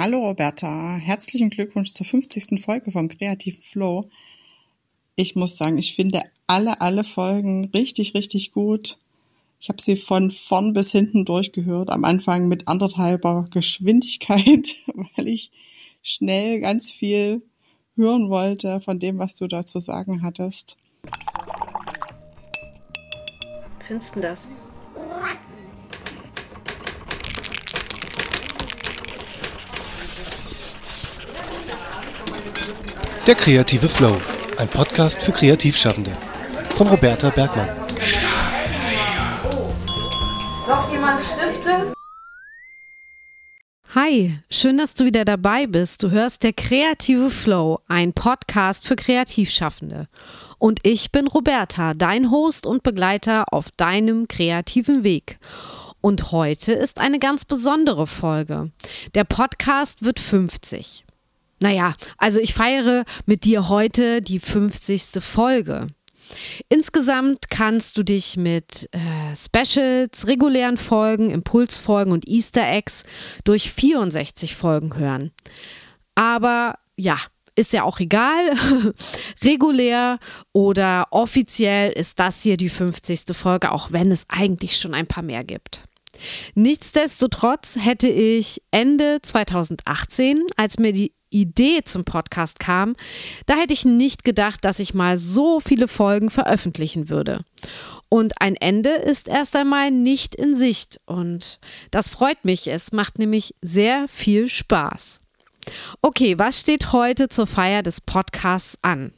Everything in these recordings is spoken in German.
Hallo Roberta, herzlichen Glückwunsch zur 50. Folge vom Kreativen Flow. Ich muss sagen, ich finde alle, alle Folgen richtig, richtig gut. Ich habe sie von vorn bis hinten durchgehört, am Anfang mit anderthalber Geschwindigkeit, weil ich schnell ganz viel hören wollte von dem, was du da zu sagen hattest. Findest du das? Der kreative Flow, ein Podcast für Kreativschaffende von Roberta Bergmann. Noch jemand Stifte? Hi, schön, dass du wieder dabei bist. Du hörst der Kreative Flow, ein Podcast für Kreativschaffende. Und ich bin Roberta, dein Host und Begleiter auf deinem kreativen Weg. Und heute ist eine ganz besondere Folge. Der Podcast wird 50. Naja, also ich feiere mit dir heute die 50. Folge. Insgesamt kannst du dich mit äh, Specials, regulären Folgen, Impulsfolgen und Easter Eggs durch 64 Folgen hören. Aber ja, ist ja auch egal. Regulär oder offiziell ist das hier die 50. Folge, auch wenn es eigentlich schon ein paar mehr gibt. Nichtsdestotrotz hätte ich Ende 2018, als mir die Idee zum Podcast kam, da hätte ich nicht gedacht, dass ich mal so viele Folgen veröffentlichen würde. Und ein Ende ist erst einmal nicht in Sicht und das freut mich. Es macht nämlich sehr viel Spaß. Okay, was steht heute zur Feier des Podcasts an?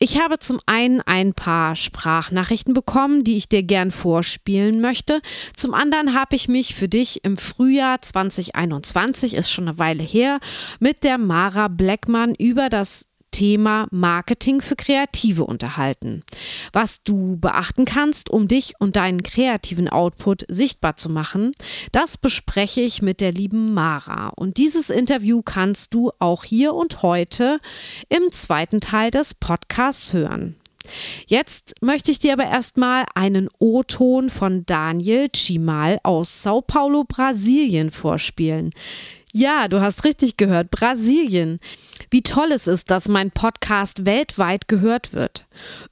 Ich habe zum einen ein paar Sprachnachrichten bekommen, die ich dir gern vorspielen möchte. Zum anderen habe ich mich für dich im Frühjahr 2021, ist schon eine Weile her, mit der Mara Blackman über das Thema Marketing für Kreative unterhalten. Was du beachten kannst, um dich und deinen kreativen Output sichtbar zu machen, das bespreche ich mit der lieben Mara. Und dieses Interview kannst du auch hier und heute im zweiten Teil des Podcasts hören. Jetzt möchte ich dir aber erstmal einen O-Ton von Daniel Chimal aus Sao Paulo, Brasilien vorspielen. Ja, du hast richtig gehört, Brasilien. Wie toll es ist, dass mein Podcast weltweit gehört wird.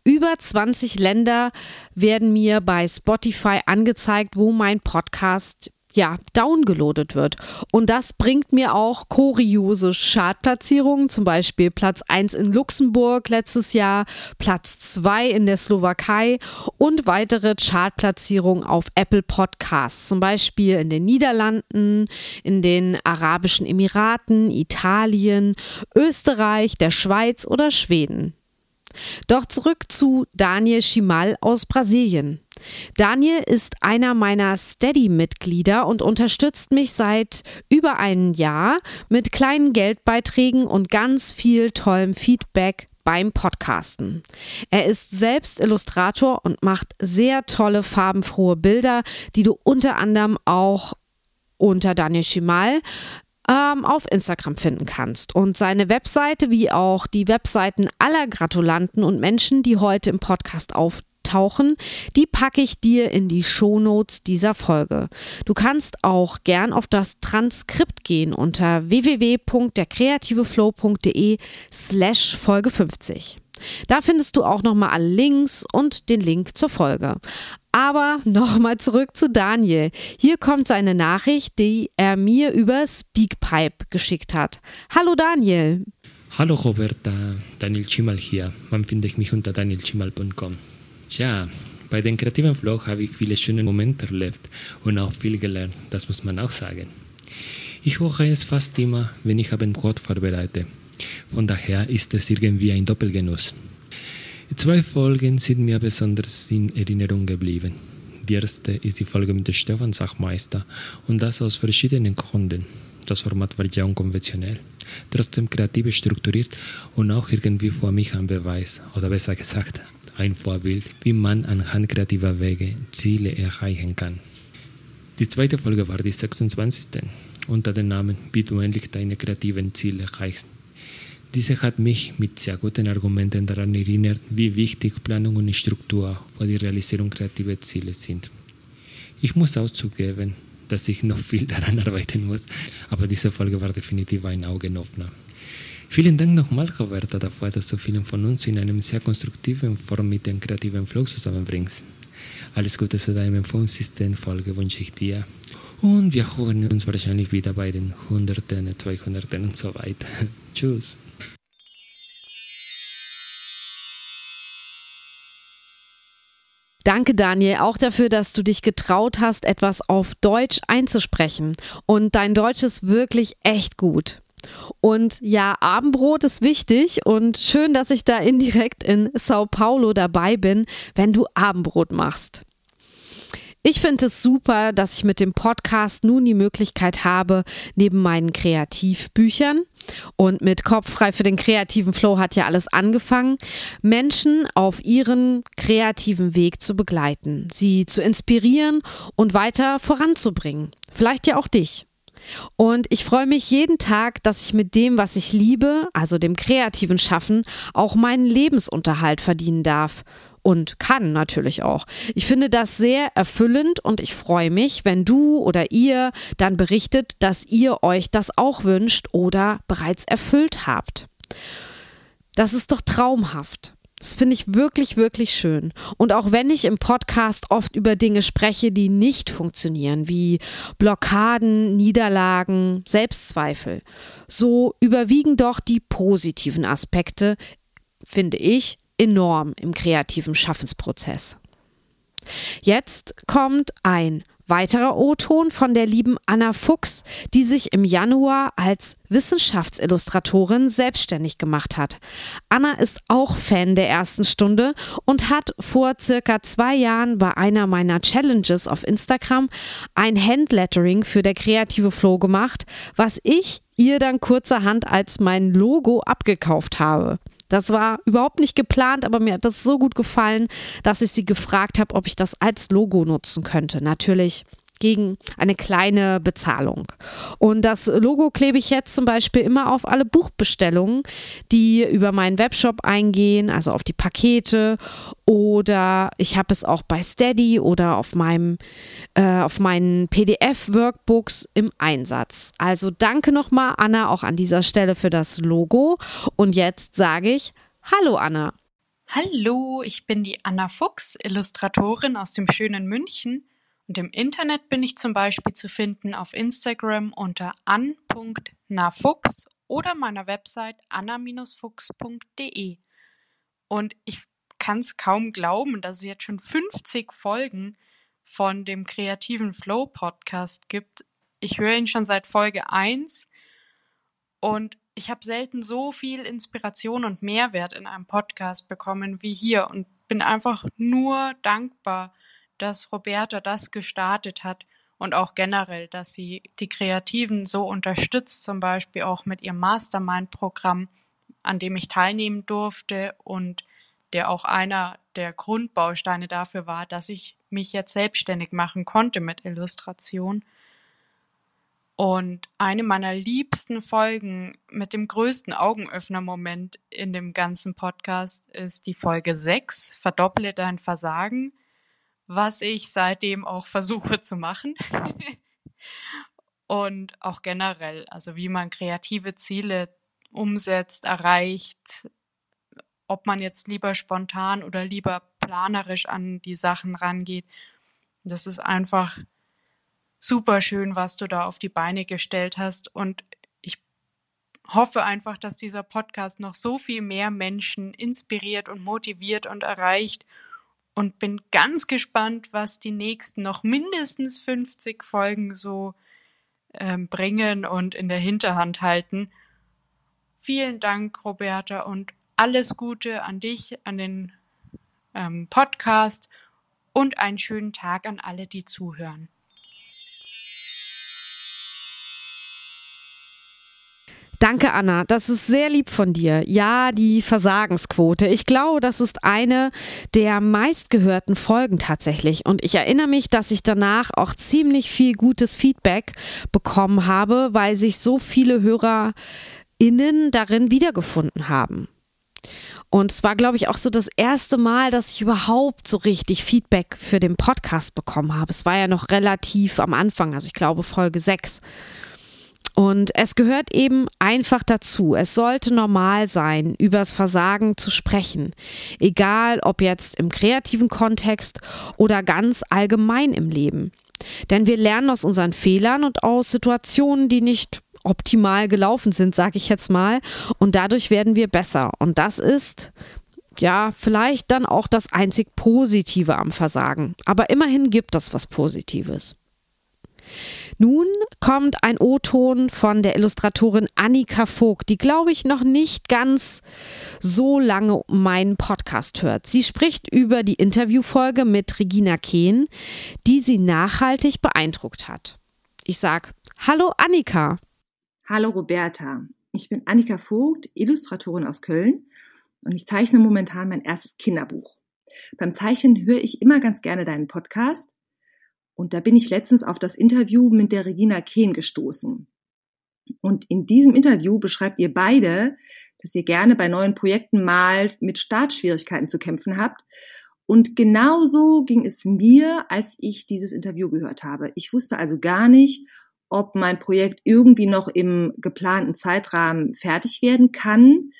Über 20 Länder werden mir bei Spotify angezeigt, wo mein Podcast ja, downgeloadet wird. Und das bringt mir auch kuriose Chartplatzierungen, zum Beispiel Platz 1 in Luxemburg letztes Jahr, Platz 2 in der Slowakei und weitere Chartplatzierungen auf Apple Podcasts, zum Beispiel in den Niederlanden, in den Arabischen Emiraten, Italien, Österreich, der Schweiz oder Schweden. Doch zurück zu Daniel Schimal aus Brasilien. Daniel ist einer meiner Steady-Mitglieder und unterstützt mich seit über einem Jahr mit kleinen Geldbeiträgen und ganz viel tollem Feedback beim Podcasten. Er ist selbst Illustrator und macht sehr tolle farbenfrohe Bilder, die du unter anderem auch unter Daniel Schimal ähm, auf Instagram finden kannst. Und seine Webseite wie auch die Webseiten aller Gratulanten und Menschen, die heute im Podcast auf tauchen, die packe ich dir in die Shownotes dieser Folge. Du kannst auch gern auf das Transkript gehen unter www.derkreativeflow.de slash Folge 50. Da findest du auch nochmal alle Links und den Link zur Folge. Aber nochmal zurück zu Daniel. Hier kommt seine Nachricht, die er mir über Speakpipe geschickt hat. Hallo Daniel. Hallo Roberta, Daniel Chimal hier. Man findet mich unter danielchimal.com. Tja, bei den kreativen Flow habe ich viele schöne Momente erlebt und auch viel gelernt, das muss man auch sagen. Ich höre es fast immer, wenn ich einen Code vorbereite. Von daher ist es irgendwie ein Doppelgenuss. Zwei Folgen sind mir besonders in Erinnerung geblieben. Die erste ist die Folge mit Stefan Sachmeister und das aus verschiedenen Gründen. Das Format war ja unkonventionell, trotzdem kreativ strukturiert und auch irgendwie für mich ein Beweis, oder besser gesagt, ein Vorbild, wie man anhand kreativer Wege Ziele erreichen kann. Die zweite Folge war die 26. unter dem Namen Wie du endlich deine kreativen Ziele erreichst. Diese hat mich mit sehr guten Argumenten daran erinnert, wie wichtig Planung und Struktur für die Realisierung kreativer Ziele sind. Ich muss auch zugeben, dass ich noch viel daran arbeiten muss. Aber diese Folge war definitiv ein Augenöffner. Vielen Dank nochmal, Roberta, dafür, dass du vielen von uns in einem sehr konstruktiven Form mit dem kreativen Flow zusammenbringst. Alles Gute zu deinem 50. Folge wünsche ich dir. Und wir hören uns wahrscheinlich wieder bei den Hunderten, Zweihunderten und so weiter. Tschüss. Danke, Daniel, auch dafür, dass du dich getraut hast, etwas auf Deutsch einzusprechen. Und dein Deutsch ist wirklich echt gut. Und ja, Abendbrot ist wichtig und schön, dass ich da indirekt in Sao Paulo dabei bin, wenn du Abendbrot machst. Ich finde es super, dass ich mit dem Podcast nun die Möglichkeit habe, neben meinen Kreativbüchern und mit Kopf frei für den kreativen Flow hat ja alles angefangen, Menschen auf ihren kreativen Weg zu begleiten, sie zu inspirieren und weiter voranzubringen. Vielleicht ja auch dich. Und ich freue mich jeden Tag, dass ich mit dem, was ich liebe, also dem kreativen Schaffen, auch meinen Lebensunterhalt verdienen darf und kann natürlich auch. Ich finde das sehr erfüllend und ich freue mich, wenn du oder ihr dann berichtet, dass ihr euch das auch wünscht oder bereits erfüllt habt. Das ist doch traumhaft. Das finde ich wirklich, wirklich schön. Und auch wenn ich im Podcast oft über Dinge spreche, die nicht funktionieren, wie Blockaden, Niederlagen, Selbstzweifel, so überwiegen doch die positiven Aspekte, finde ich, enorm im kreativen Schaffensprozess. Jetzt kommt ein weiterer O-Ton von der lieben Anna Fuchs, die sich im Januar als Wissenschaftsillustratorin selbstständig gemacht hat. Anna ist auch Fan der ersten Stunde und hat vor circa zwei Jahren bei einer meiner Challenges auf Instagram ein Handlettering für der kreative Flow gemacht, was ich ihr dann kurzerhand als mein Logo abgekauft habe. Das war überhaupt nicht geplant, aber mir hat das so gut gefallen, dass ich sie gefragt habe, ob ich das als Logo nutzen könnte. Natürlich gegen eine kleine Bezahlung. Und das Logo klebe ich jetzt zum Beispiel immer auf alle Buchbestellungen, die über meinen Webshop eingehen, also auf die Pakete oder ich habe es auch bei Steady oder auf meinem äh, auf meinen PDF-Workbooks im Einsatz. Also danke nochmal Anna auch an dieser Stelle für das Logo und jetzt sage ich Hallo Anna. Hallo, ich bin die Anna Fuchs, Illustratorin aus dem schönen München und im Internet bin ich zum Beispiel zu finden auf Instagram unter an.nafuchs oder meiner Website anna-fuchs.de. Und ich kann es kaum glauben, dass es jetzt schon 50 Folgen von dem kreativen Flow Podcast gibt. Ich höre ihn schon seit Folge 1 und ich habe selten so viel Inspiration und Mehrwert in einem Podcast bekommen wie hier und bin einfach nur dankbar dass Roberta das gestartet hat und auch generell, dass sie die Kreativen so unterstützt, zum Beispiel auch mit ihrem Mastermind-Programm, an dem ich teilnehmen durfte und der auch einer der Grundbausteine dafür war, dass ich mich jetzt selbstständig machen konnte mit Illustration. Und eine meiner liebsten Folgen mit dem größten Augenöffner-Moment in dem ganzen Podcast ist die Folge 6, Verdopple dein Versagen was ich seitdem auch versuche zu machen. und auch generell, also wie man kreative Ziele umsetzt, erreicht, ob man jetzt lieber spontan oder lieber planerisch an die Sachen rangeht. Das ist einfach super schön, was du da auf die Beine gestellt hast. Und ich hoffe einfach, dass dieser Podcast noch so viel mehr Menschen inspiriert und motiviert und erreicht und bin ganz gespannt, was die nächsten noch mindestens 50 Folgen so ähm, bringen und in der Hinterhand halten. Vielen Dank, Roberta, und alles Gute an dich, an den ähm, Podcast und einen schönen Tag an alle, die zuhören. Danke, Anna. Das ist sehr lieb von dir. Ja, die Versagensquote. Ich glaube, das ist eine der meistgehörten Folgen tatsächlich. Und ich erinnere mich, dass ich danach auch ziemlich viel gutes Feedback bekommen habe, weil sich so viele HörerInnen darin wiedergefunden haben. Und es war, glaube ich, auch so das erste Mal, dass ich überhaupt so richtig Feedback für den Podcast bekommen habe. Es war ja noch relativ am Anfang, also ich glaube Folge 6. Und es gehört eben einfach dazu. Es sollte normal sein, übers Versagen zu sprechen. Egal ob jetzt im kreativen Kontext oder ganz allgemein im Leben. Denn wir lernen aus unseren Fehlern und aus Situationen, die nicht optimal gelaufen sind, sage ich jetzt mal. Und dadurch werden wir besser. Und das ist ja, vielleicht dann auch das einzig Positive am Versagen. Aber immerhin gibt es was Positives. Nun kommt ein O-Ton von der Illustratorin Annika Vogt, die glaube ich noch nicht ganz so lange meinen Podcast hört. Sie spricht über die Interviewfolge mit Regina Kehn, die sie nachhaltig beeindruckt hat. Ich sag Hallo Annika. Hallo Roberta. Ich bin Annika Vogt, Illustratorin aus Köln und ich zeichne momentan mein erstes Kinderbuch. Beim Zeichnen höre ich immer ganz gerne deinen Podcast und da bin ich letztens auf das Interview mit der Regina Kehn gestoßen. Und in diesem Interview beschreibt ihr beide, dass ihr gerne bei neuen Projekten mal mit Startschwierigkeiten zu kämpfen habt. Und genauso ging es mir, als ich dieses Interview gehört habe. Ich wusste also gar nicht, ob mein Projekt irgendwie noch im geplanten Zeitrahmen fertig werden kann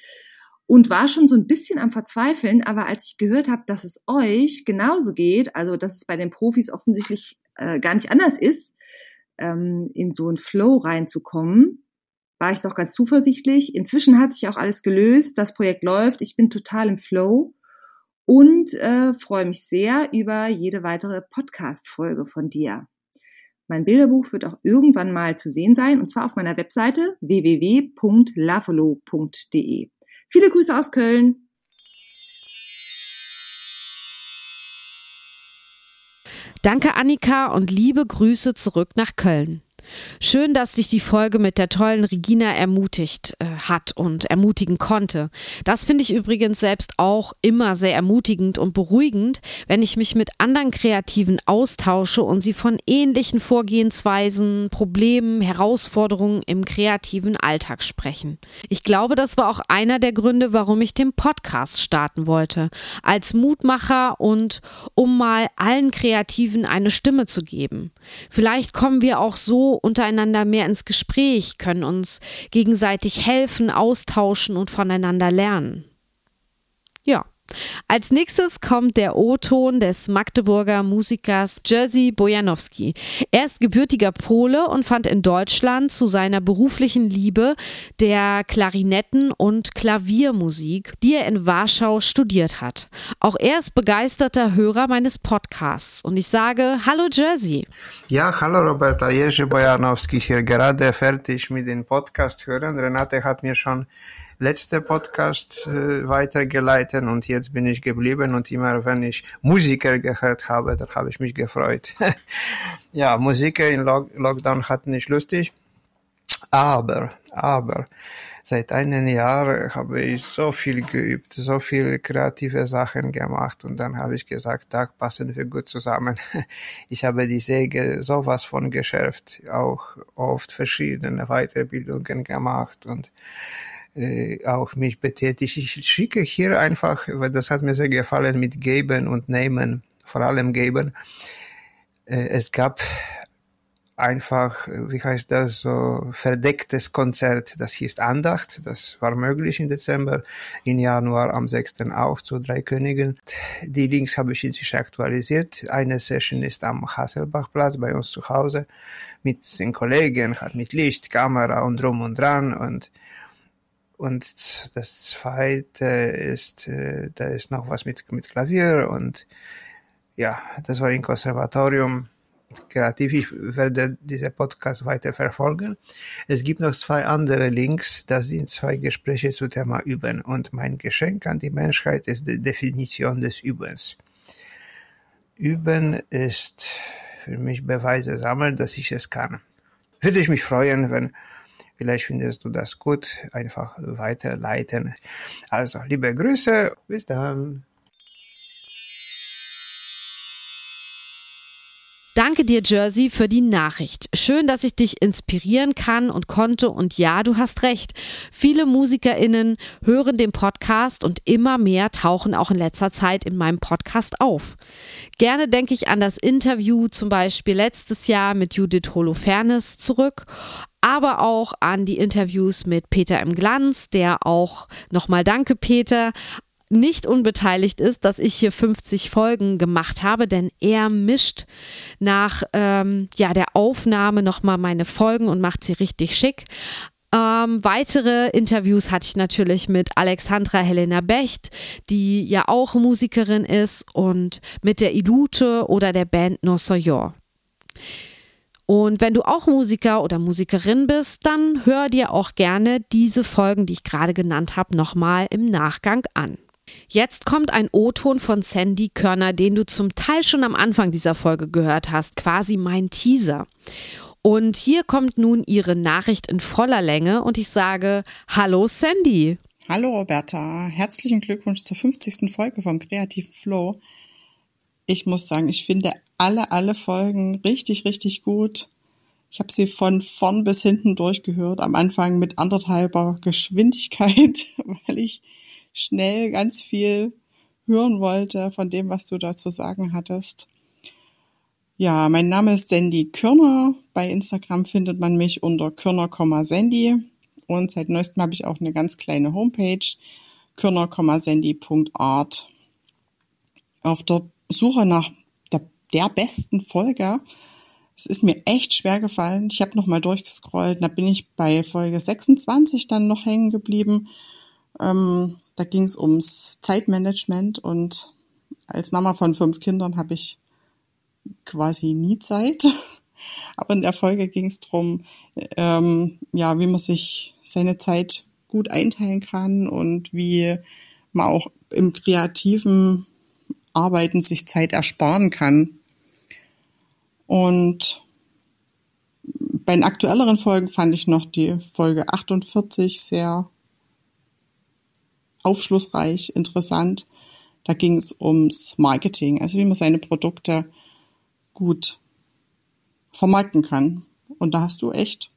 und war schon so ein bisschen am Verzweifeln, aber als ich gehört habe, dass es euch genauso geht, also dass es bei den Profis offensichtlich äh, gar nicht anders ist, ähm, in so einen Flow reinzukommen, war ich doch ganz zuversichtlich. Inzwischen hat sich auch alles gelöst, das Projekt läuft, ich bin total im Flow und äh, freue mich sehr über jede weitere Podcast-Folge von dir. Mein Bilderbuch wird auch irgendwann mal zu sehen sein, und zwar auf meiner Webseite www.lavolo.de. Viele Grüße aus Köln. Danke Annika und liebe Grüße zurück nach Köln. Schön, dass dich die Folge mit der tollen Regina ermutigt äh, hat und ermutigen konnte. Das finde ich übrigens selbst auch immer sehr ermutigend und beruhigend, wenn ich mich mit anderen Kreativen austausche und sie von ähnlichen Vorgehensweisen, Problemen, Herausforderungen im kreativen Alltag sprechen. Ich glaube, das war auch einer der Gründe, warum ich den Podcast starten wollte. Als Mutmacher und um mal allen Kreativen eine Stimme zu geben. Vielleicht kommen wir auch so untereinander mehr ins Gespräch, können uns gegenseitig helfen, austauschen und voneinander lernen. Ja. Als nächstes kommt der O-Ton des Magdeburger Musikers Jerzy Bojanowski. Er ist gebürtiger Pole und fand in Deutschland zu seiner beruflichen Liebe der Klarinetten- und Klaviermusik, die er in Warschau studiert hat. Auch er ist begeisterter Hörer meines Podcasts und ich sage Hallo Jerzy. Ja, hallo Roberta, Jerzy Bojanowski hier, gerade fertig mit dem Podcast hören. Renate hat mir schon letzte Podcast äh, weitergeleitet und jetzt bin ich geblieben und immer wenn ich Musiker gehört habe, dann habe ich mich gefreut. ja, Musiker in Lock Lockdown hat nicht lustig, aber, aber seit einem Jahr habe ich so viel geübt, so viele kreative Sachen gemacht und dann habe ich gesagt, da passen wir gut zusammen. Ich habe die Säge sowas von geschärft, auch oft verschiedene Weiterbildungen gemacht und äh, auch mich betätigt. Ich schicke hier einfach, weil das hat mir sehr gefallen mit Geben und Nehmen, vor allem Geben. Äh, es gab einfach, wie heißt das, so verdecktes Konzert, das hieß Andacht, das war möglich im Dezember, im Januar am 6. auch zu Drei Königen. Die Links habe ich inzwischen aktualisiert. Eine Session ist am Hasselbachplatz bei uns zu Hause mit den Kollegen, hat mit Licht, Kamera und drum und dran und und das zweite ist, äh, da ist noch was mit, mit Klavier und ja, das war im Konservatorium kreativ. Ich werde diese Podcast weiter verfolgen. Es gibt noch zwei andere Links. Das sind zwei Gespräche zu Thema Üben. Und mein Geschenk an die Menschheit ist die Definition des Übens. Üben ist für mich Beweise sammeln, dass ich es kann. Würde ich mich freuen, wenn Vielleicht findest du das gut. Einfach weiterleiten. Also, liebe Grüße. Bis dann. Danke dir, Jersey, für die Nachricht. Schön, dass ich dich inspirieren kann und konnte. Und ja, du hast recht. Viele MusikerInnen hören den Podcast und immer mehr tauchen auch in letzter Zeit in meinem Podcast auf. Gerne denke ich an das Interview zum Beispiel letztes Jahr mit Judith Holofernes zurück aber auch an die Interviews mit Peter im Glanz, der auch nochmal Danke, Peter, nicht unbeteiligt ist, dass ich hier 50 Folgen gemacht habe, denn er mischt nach ähm, ja, der Aufnahme nochmal meine Folgen und macht sie richtig schick. Ähm, weitere Interviews hatte ich natürlich mit Alexandra Helena Becht, die ja auch Musikerin ist, und mit der Ilute oder der Band No Soyor. Und wenn du auch Musiker oder Musikerin bist, dann hör dir auch gerne diese Folgen, die ich gerade genannt habe, nochmal im Nachgang an. Jetzt kommt ein O-Ton von Sandy Körner, den du zum Teil schon am Anfang dieser Folge gehört hast, quasi mein Teaser. Und hier kommt nun ihre Nachricht in voller Länge und ich sage Hallo Sandy. Hallo Roberta, herzlichen Glückwunsch zur 50. Folge vom Kreativen Flow. Ich muss sagen, ich finde alle, alle Folgen richtig, richtig gut. Ich habe sie von vorn bis hinten durchgehört, am Anfang mit anderthalber Geschwindigkeit, weil ich schnell ganz viel hören wollte von dem, was du da zu sagen hattest. Ja, mein Name ist Sandy Körner. Bei Instagram findet man mich unter körner,sandy. Und seit neuestem habe ich auch eine ganz kleine Homepage, körner,sandy.art. Auf der Suche nach der, der besten Folge, es ist mir echt schwer gefallen. Ich habe nochmal durchgescrollt, da bin ich bei Folge 26 dann noch hängen geblieben. Ähm, da ging es ums Zeitmanagement und als Mama von fünf Kindern habe ich quasi nie Zeit. Aber in der Folge ging es darum, ähm, ja, wie man sich seine Zeit gut einteilen kann und wie man auch im kreativen Arbeiten sich Zeit ersparen kann. Und bei den aktuelleren Folgen fand ich noch die Folge 48 sehr aufschlussreich, interessant. Da ging es ums Marketing, also wie man seine Produkte gut vermarkten kann. Und da hast du echt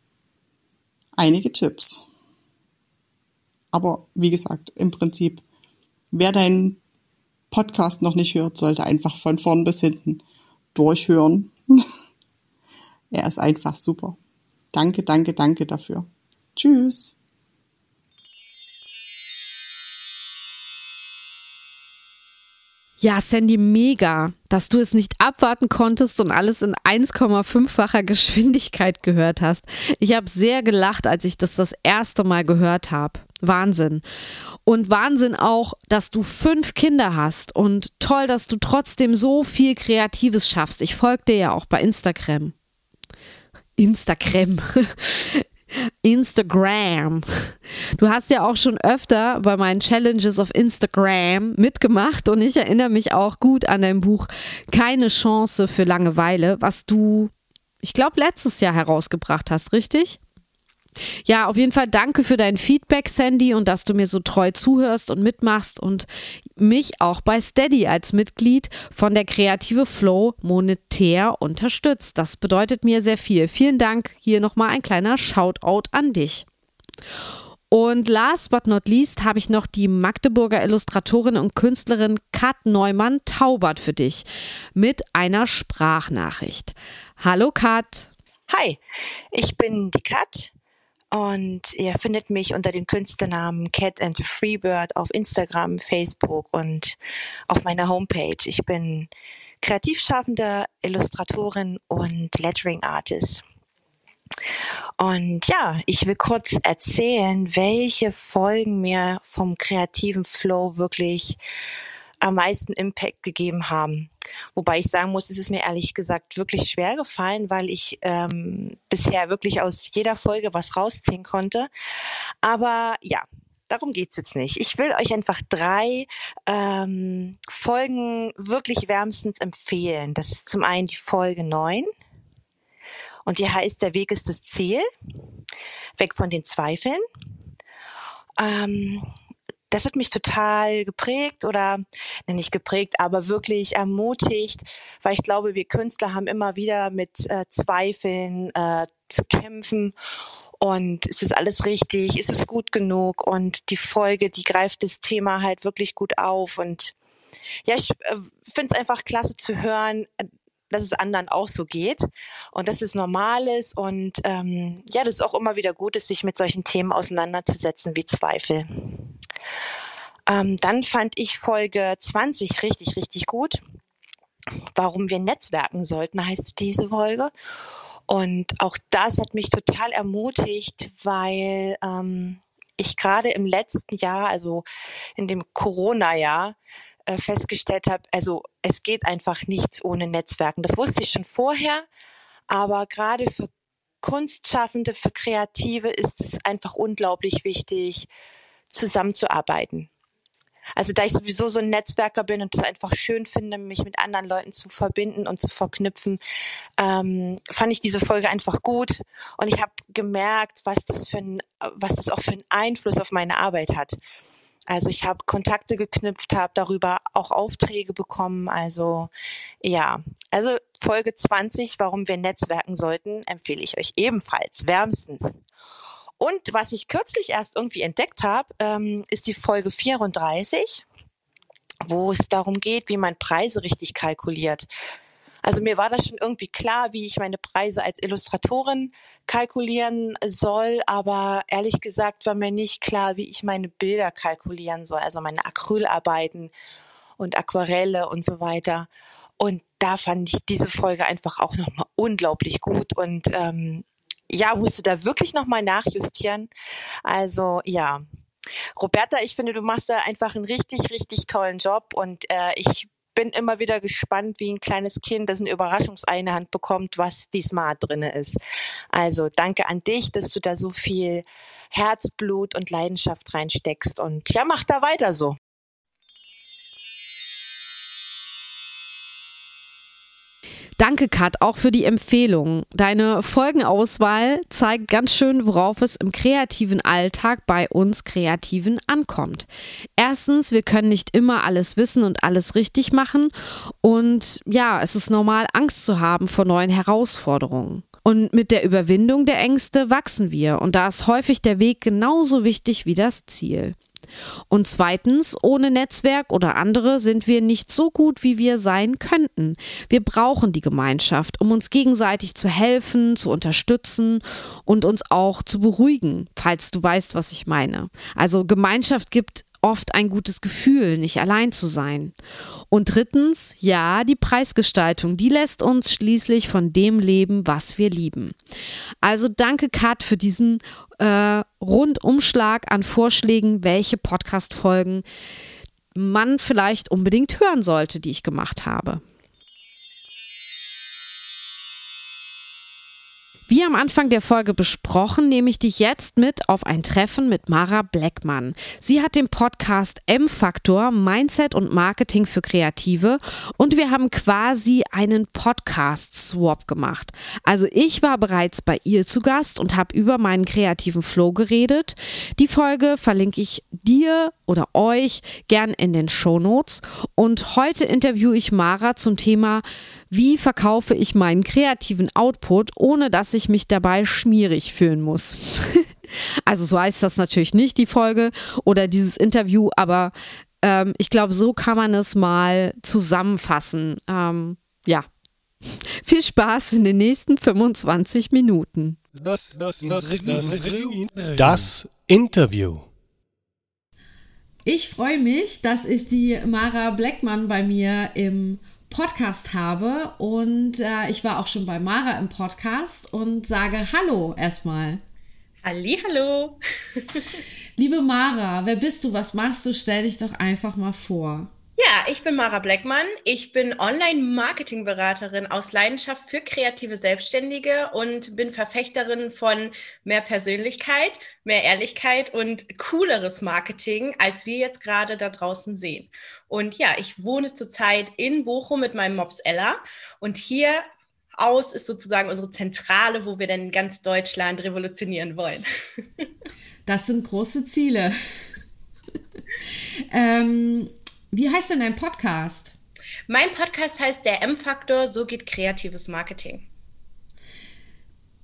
einige Tipps. Aber wie gesagt, im Prinzip, wer deinen Podcast noch nicht hört, sollte einfach von vorn bis hinten durchhören. er ist einfach super. Danke, danke, danke dafür. Tschüss. Ja, Sandy, mega, dass du es nicht abwarten konntest und alles in 1,5-facher Geschwindigkeit gehört hast. Ich habe sehr gelacht, als ich das das erste Mal gehört habe. Wahnsinn. Und Wahnsinn auch, dass du fünf Kinder hast und toll, dass du trotzdem so viel Kreatives schaffst. Ich folge dir ja auch bei Instagram. Instagram. Instagram. Du hast ja auch schon öfter bei meinen Challenges auf Instagram mitgemacht und ich erinnere mich auch gut an dein Buch Keine Chance für Langeweile, was du, ich glaube, letztes Jahr herausgebracht hast, richtig? Ja, auf jeden Fall danke für dein Feedback, Sandy, und dass du mir so treu zuhörst und mitmachst und mich auch bei Steady als Mitglied von der Kreative Flow monetär unterstützt. Das bedeutet mir sehr viel. Vielen Dank. Hier nochmal ein kleiner Shoutout an dich. Und last but not least habe ich noch die Magdeburger Illustratorin und Künstlerin Kat Neumann Taubert für dich mit einer Sprachnachricht. Hallo Kat. Hi, ich bin die Kat und ihr findet mich unter dem Künstlernamen Cat and Freebird auf Instagram, Facebook und auf meiner Homepage. Ich bin Kreativschaffende, Illustratorin und Lettering Artist. Und ja, ich will kurz erzählen, welche Folgen mir vom kreativen Flow wirklich am meisten Impact gegeben haben. Wobei ich sagen muss, es ist mir ehrlich gesagt wirklich schwer gefallen, weil ich ähm, bisher wirklich aus jeder Folge was rausziehen konnte. Aber ja, darum geht's jetzt nicht. Ich will euch einfach drei ähm, Folgen wirklich wärmstens empfehlen. Das ist zum einen die Folge 9 und die heißt Der Weg ist das Ziel. Weg von den Zweifeln. Ähm, das hat mich total geprägt oder nicht geprägt, aber wirklich ermutigt, weil ich glaube, wir Künstler haben immer wieder mit äh, Zweifeln äh, zu kämpfen. Und ist es alles richtig? Ist es gut genug? Und die Folge, die greift das Thema halt wirklich gut auf. Und ja, ich äh, finde es einfach klasse zu hören, dass es anderen auch so geht und dass es normal ist und ähm, ja, das ist auch immer wieder gut ist, sich mit solchen Themen auseinanderzusetzen wie Zweifel. Ähm, dann fand ich Folge 20 richtig, richtig gut. Warum wir netzwerken sollten, heißt diese Folge. Und auch das hat mich total ermutigt, weil ähm, ich gerade im letzten Jahr, also in dem Corona-Jahr, äh, festgestellt habe, also es geht einfach nichts ohne Netzwerken. Das wusste ich schon vorher, aber gerade für Kunstschaffende, für Kreative ist es einfach unglaublich wichtig, zusammenzuarbeiten. Also da ich sowieso so ein Netzwerker bin und es einfach schön finde, mich mit anderen Leuten zu verbinden und zu verknüpfen, ähm, fand ich diese Folge einfach gut und ich habe gemerkt, was das für ein, was das auch für einen Einfluss auf meine Arbeit hat. Also ich habe Kontakte geknüpft, habe darüber auch Aufträge bekommen. Also ja, also Folge 20, warum wir netzwerken sollten, empfehle ich euch ebenfalls wärmstens. Und was ich kürzlich erst irgendwie entdeckt habe, ähm, ist die Folge 34, wo es darum geht, wie man Preise richtig kalkuliert. Also mir war das schon irgendwie klar, wie ich meine Preise als Illustratorin kalkulieren soll, aber ehrlich gesagt war mir nicht klar, wie ich meine Bilder kalkulieren soll, also meine Acrylarbeiten und Aquarelle und so weiter. Und da fand ich diese Folge einfach auch nochmal unglaublich gut und ähm, ja, musste da wirklich nochmal nachjustieren. Also ja, Roberta, ich finde, du machst da einfach einen richtig, richtig tollen Job und äh, ich bin immer wieder gespannt, wie ein kleines Kind, das eine Überraschungsei Hand bekommt, was diesmal drinne ist. Also danke an dich, dass du da so viel Herzblut und Leidenschaft reinsteckst und ja, mach da weiter so. Danke, Kat, auch für die Empfehlung. Deine Folgenauswahl zeigt ganz schön, worauf es im kreativen Alltag bei uns Kreativen ankommt. Erstens, wir können nicht immer alles wissen und alles richtig machen. Und ja, es ist normal, Angst zu haben vor neuen Herausforderungen. Und mit der Überwindung der Ängste wachsen wir. Und da ist häufig der Weg genauso wichtig wie das Ziel. Und zweitens, ohne Netzwerk oder andere sind wir nicht so gut, wie wir sein könnten. Wir brauchen die Gemeinschaft, um uns gegenseitig zu helfen, zu unterstützen und uns auch zu beruhigen, falls du weißt, was ich meine. Also Gemeinschaft gibt oft ein gutes Gefühl, nicht allein zu sein. Und drittens, ja, die Preisgestaltung, die lässt uns schließlich von dem leben, was wir lieben. Also danke, Kat, für diesen äh, Rundumschlag an Vorschlägen, welche Podcast-Folgen man vielleicht unbedingt hören sollte, die ich gemacht habe. Wie am Anfang der Folge besprochen, nehme ich dich jetzt mit auf ein Treffen mit Mara Blackman. Sie hat den Podcast M-Faktor Mindset und Marketing für Kreative und wir haben quasi einen Podcast-Swap gemacht. Also ich war bereits bei ihr zu Gast und habe über meinen kreativen Flow geredet. Die Folge verlinke ich dir oder euch gern in den Show Notes. Und heute interviewe ich Mara zum Thema wie verkaufe ich meinen kreativen Output, ohne dass ich mich dabei schmierig fühlen muss. also so heißt das natürlich nicht, die Folge oder dieses Interview, aber ähm, ich glaube, so kann man es mal zusammenfassen. Ähm, ja. Viel Spaß in den nächsten 25 Minuten. Das, das, das, das Interview. Ich freue mich, dass ich die Mara Blackman bei mir im Podcast habe und äh, ich war auch schon bei Mara im Podcast und sage Hallo erstmal. Halli, hallo. Liebe Mara, wer bist du? Was machst du? Stell dich doch einfach mal vor. Ja, ich bin Mara Blackmann. Ich bin Online-Marketing-Beraterin aus Leidenschaft für kreative Selbstständige und bin Verfechterin von mehr Persönlichkeit, mehr Ehrlichkeit und cooleres Marketing, als wir jetzt gerade da draußen sehen. Und ja, ich wohne zurzeit in Bochum mit meinem Mops Ella und hier aus ist sozusagen unsere Zentrale, wo wir dann ganz Deutschland revolutionieren wollen. Das sind große Ziele. ähm, wie heißt denn dein Podcast? Mein Podcast heißt Der M-Faktor, so geht kreatives Marketing.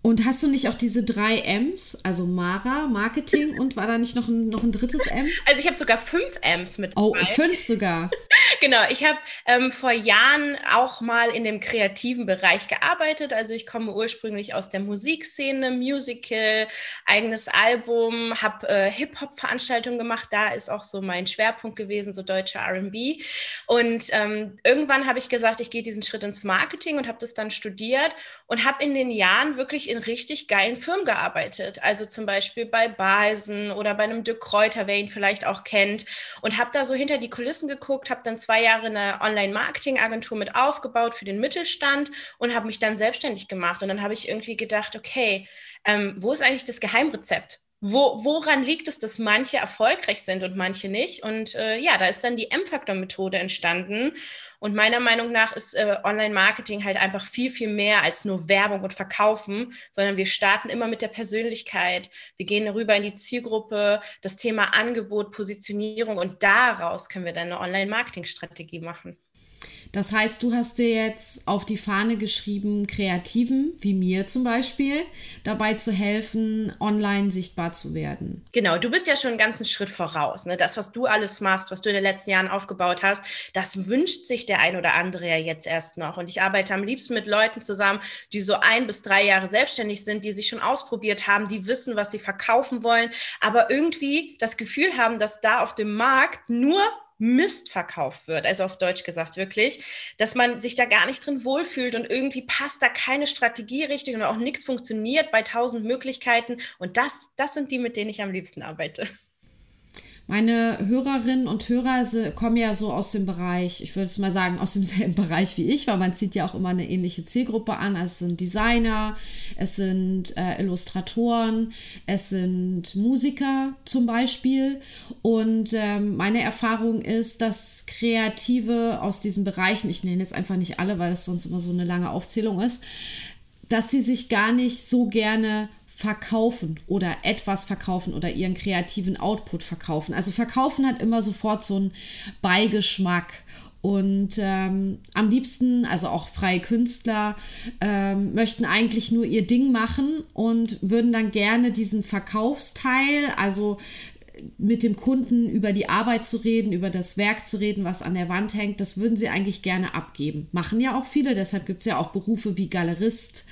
Und hast du nicht auch diese drei M's, also Mara, Marketing und war da nicht noch ein, noch ein drittes M? Also ich habe sogar fünf M's mit. Oh, dabei. fünf sogar. genau, ich habe ähm, vor Jahren auch mal in dem kreativen Bereich gearbeitet. Also ich komme ursprünglich aus der Musikszene, Musical, eigenes Album, habe äh, Hip-Hop-Veranstaltungen gemacht. Da ist auch so mein Schwerpunkt gewesen, so deutsche RB. Und ähm, irgendwann habe ich gesagt, ich gehe diesen Schritt ins Marketing und habe das dann studiert und habe in den Jahren wirklich in richtig geilen Firmen gearbeitet. Also zum Beispiel bei Balsen oder bei einem Dirk Kräuter, wer ihn vielleicht auch kennt. Und habe da so hinter die Kulissen geguckt, habe dann zwei Jahre eine Online-Marketing-Agentur mit aufgebaut für den Mittelstand und habe mich dann selbstständig gemacht. Und dann habe ich irgendwie gedacht, okay, ähm, wo ist eigentlich das Geheimrezept? Wo, woran liegt es, dass manche erfolgreich sind und manche nicht? Und äh, ja, da ist dann die M-Faktor-Methode entstanden. Und meiner Meinung nach ist äh, Online-Marketing halt einfach viel, viel mehr als nur Werbung und Verkaufen, sondern wir starten immer mit der Persönlichkeit. Wir gehen rüber in die Zielgruppe, das Thema Angebot, Positionierung und daraus können wir dann eine Online-Marketing-Strategie machen. Das heißt, du hast dir jetzt auf die Fahne geschrieben, Kreativen, wie mir zum Beispiel, dabei zu helfen, online sichtbar zu werden. Genau, du bist ja schon einen ganzen Schritt voraus. Ne? Das, was du alles machst, was du in den letzten Jahren aufgebaut hast, das wünscht sich der ein oder andere ja jetzt erst noch. Und ich arbeite am liebsten mit Leuten zusammen, die so ein bis drei Jahre selbstständig sind, die sich schon ausprobiert haben, die wissen, was sie verkaufen wollen, aber irgendwie das Gefühl haben, dass da auf dem Markt nur Mist verkauft wird, also auf Deutsch gesagt wirklich, dass man sich da gar nicht drin wohlfühlt und irgendwie passt da keine Strategie richtig und auch nichts funktioniert bei tausend Möglichkeiten. Und das, das sind die, mit denen ich am liebsten arbeite. Meine Hörerinnen und Hörer kommen ja so aus dem Bereich, ich würde es mal sagen, aus demselben Bereich wie ich, weil man zieht ja auch immer eine ähnliche Zielgruppe an. Also es sind Designer, es sind äh, Illustratoren, es sind Musiker zum Beispiel. Und ähm, meine Erfahrung ist, dass Kreative aus diesen Bereichen, ich nenne jetzt einfach nicht alle, weil das sonst immer so eine lange Aufzählung ist, dass sie sich gar nicht so gerne verkaufen oder etwas verkaufen oder ihren kreativen Output verkaufen. Also verkaufen hat immer sofort so einen Beigeschmack. Und ähm, am liebsten, also auch freie Künstler, ähm, möchten eigentlich nur ihr Ding machen und würden dann gerne diesen Verkaufsteil, also mit dem Kunden über die Arbeit zu reden, über das Werk zu reden, was an der Wand hängt, das würden sie eigentlich gerne abgeben. Machen ja auch viele, deshalb gibt es ja auch Berufe wie Galerist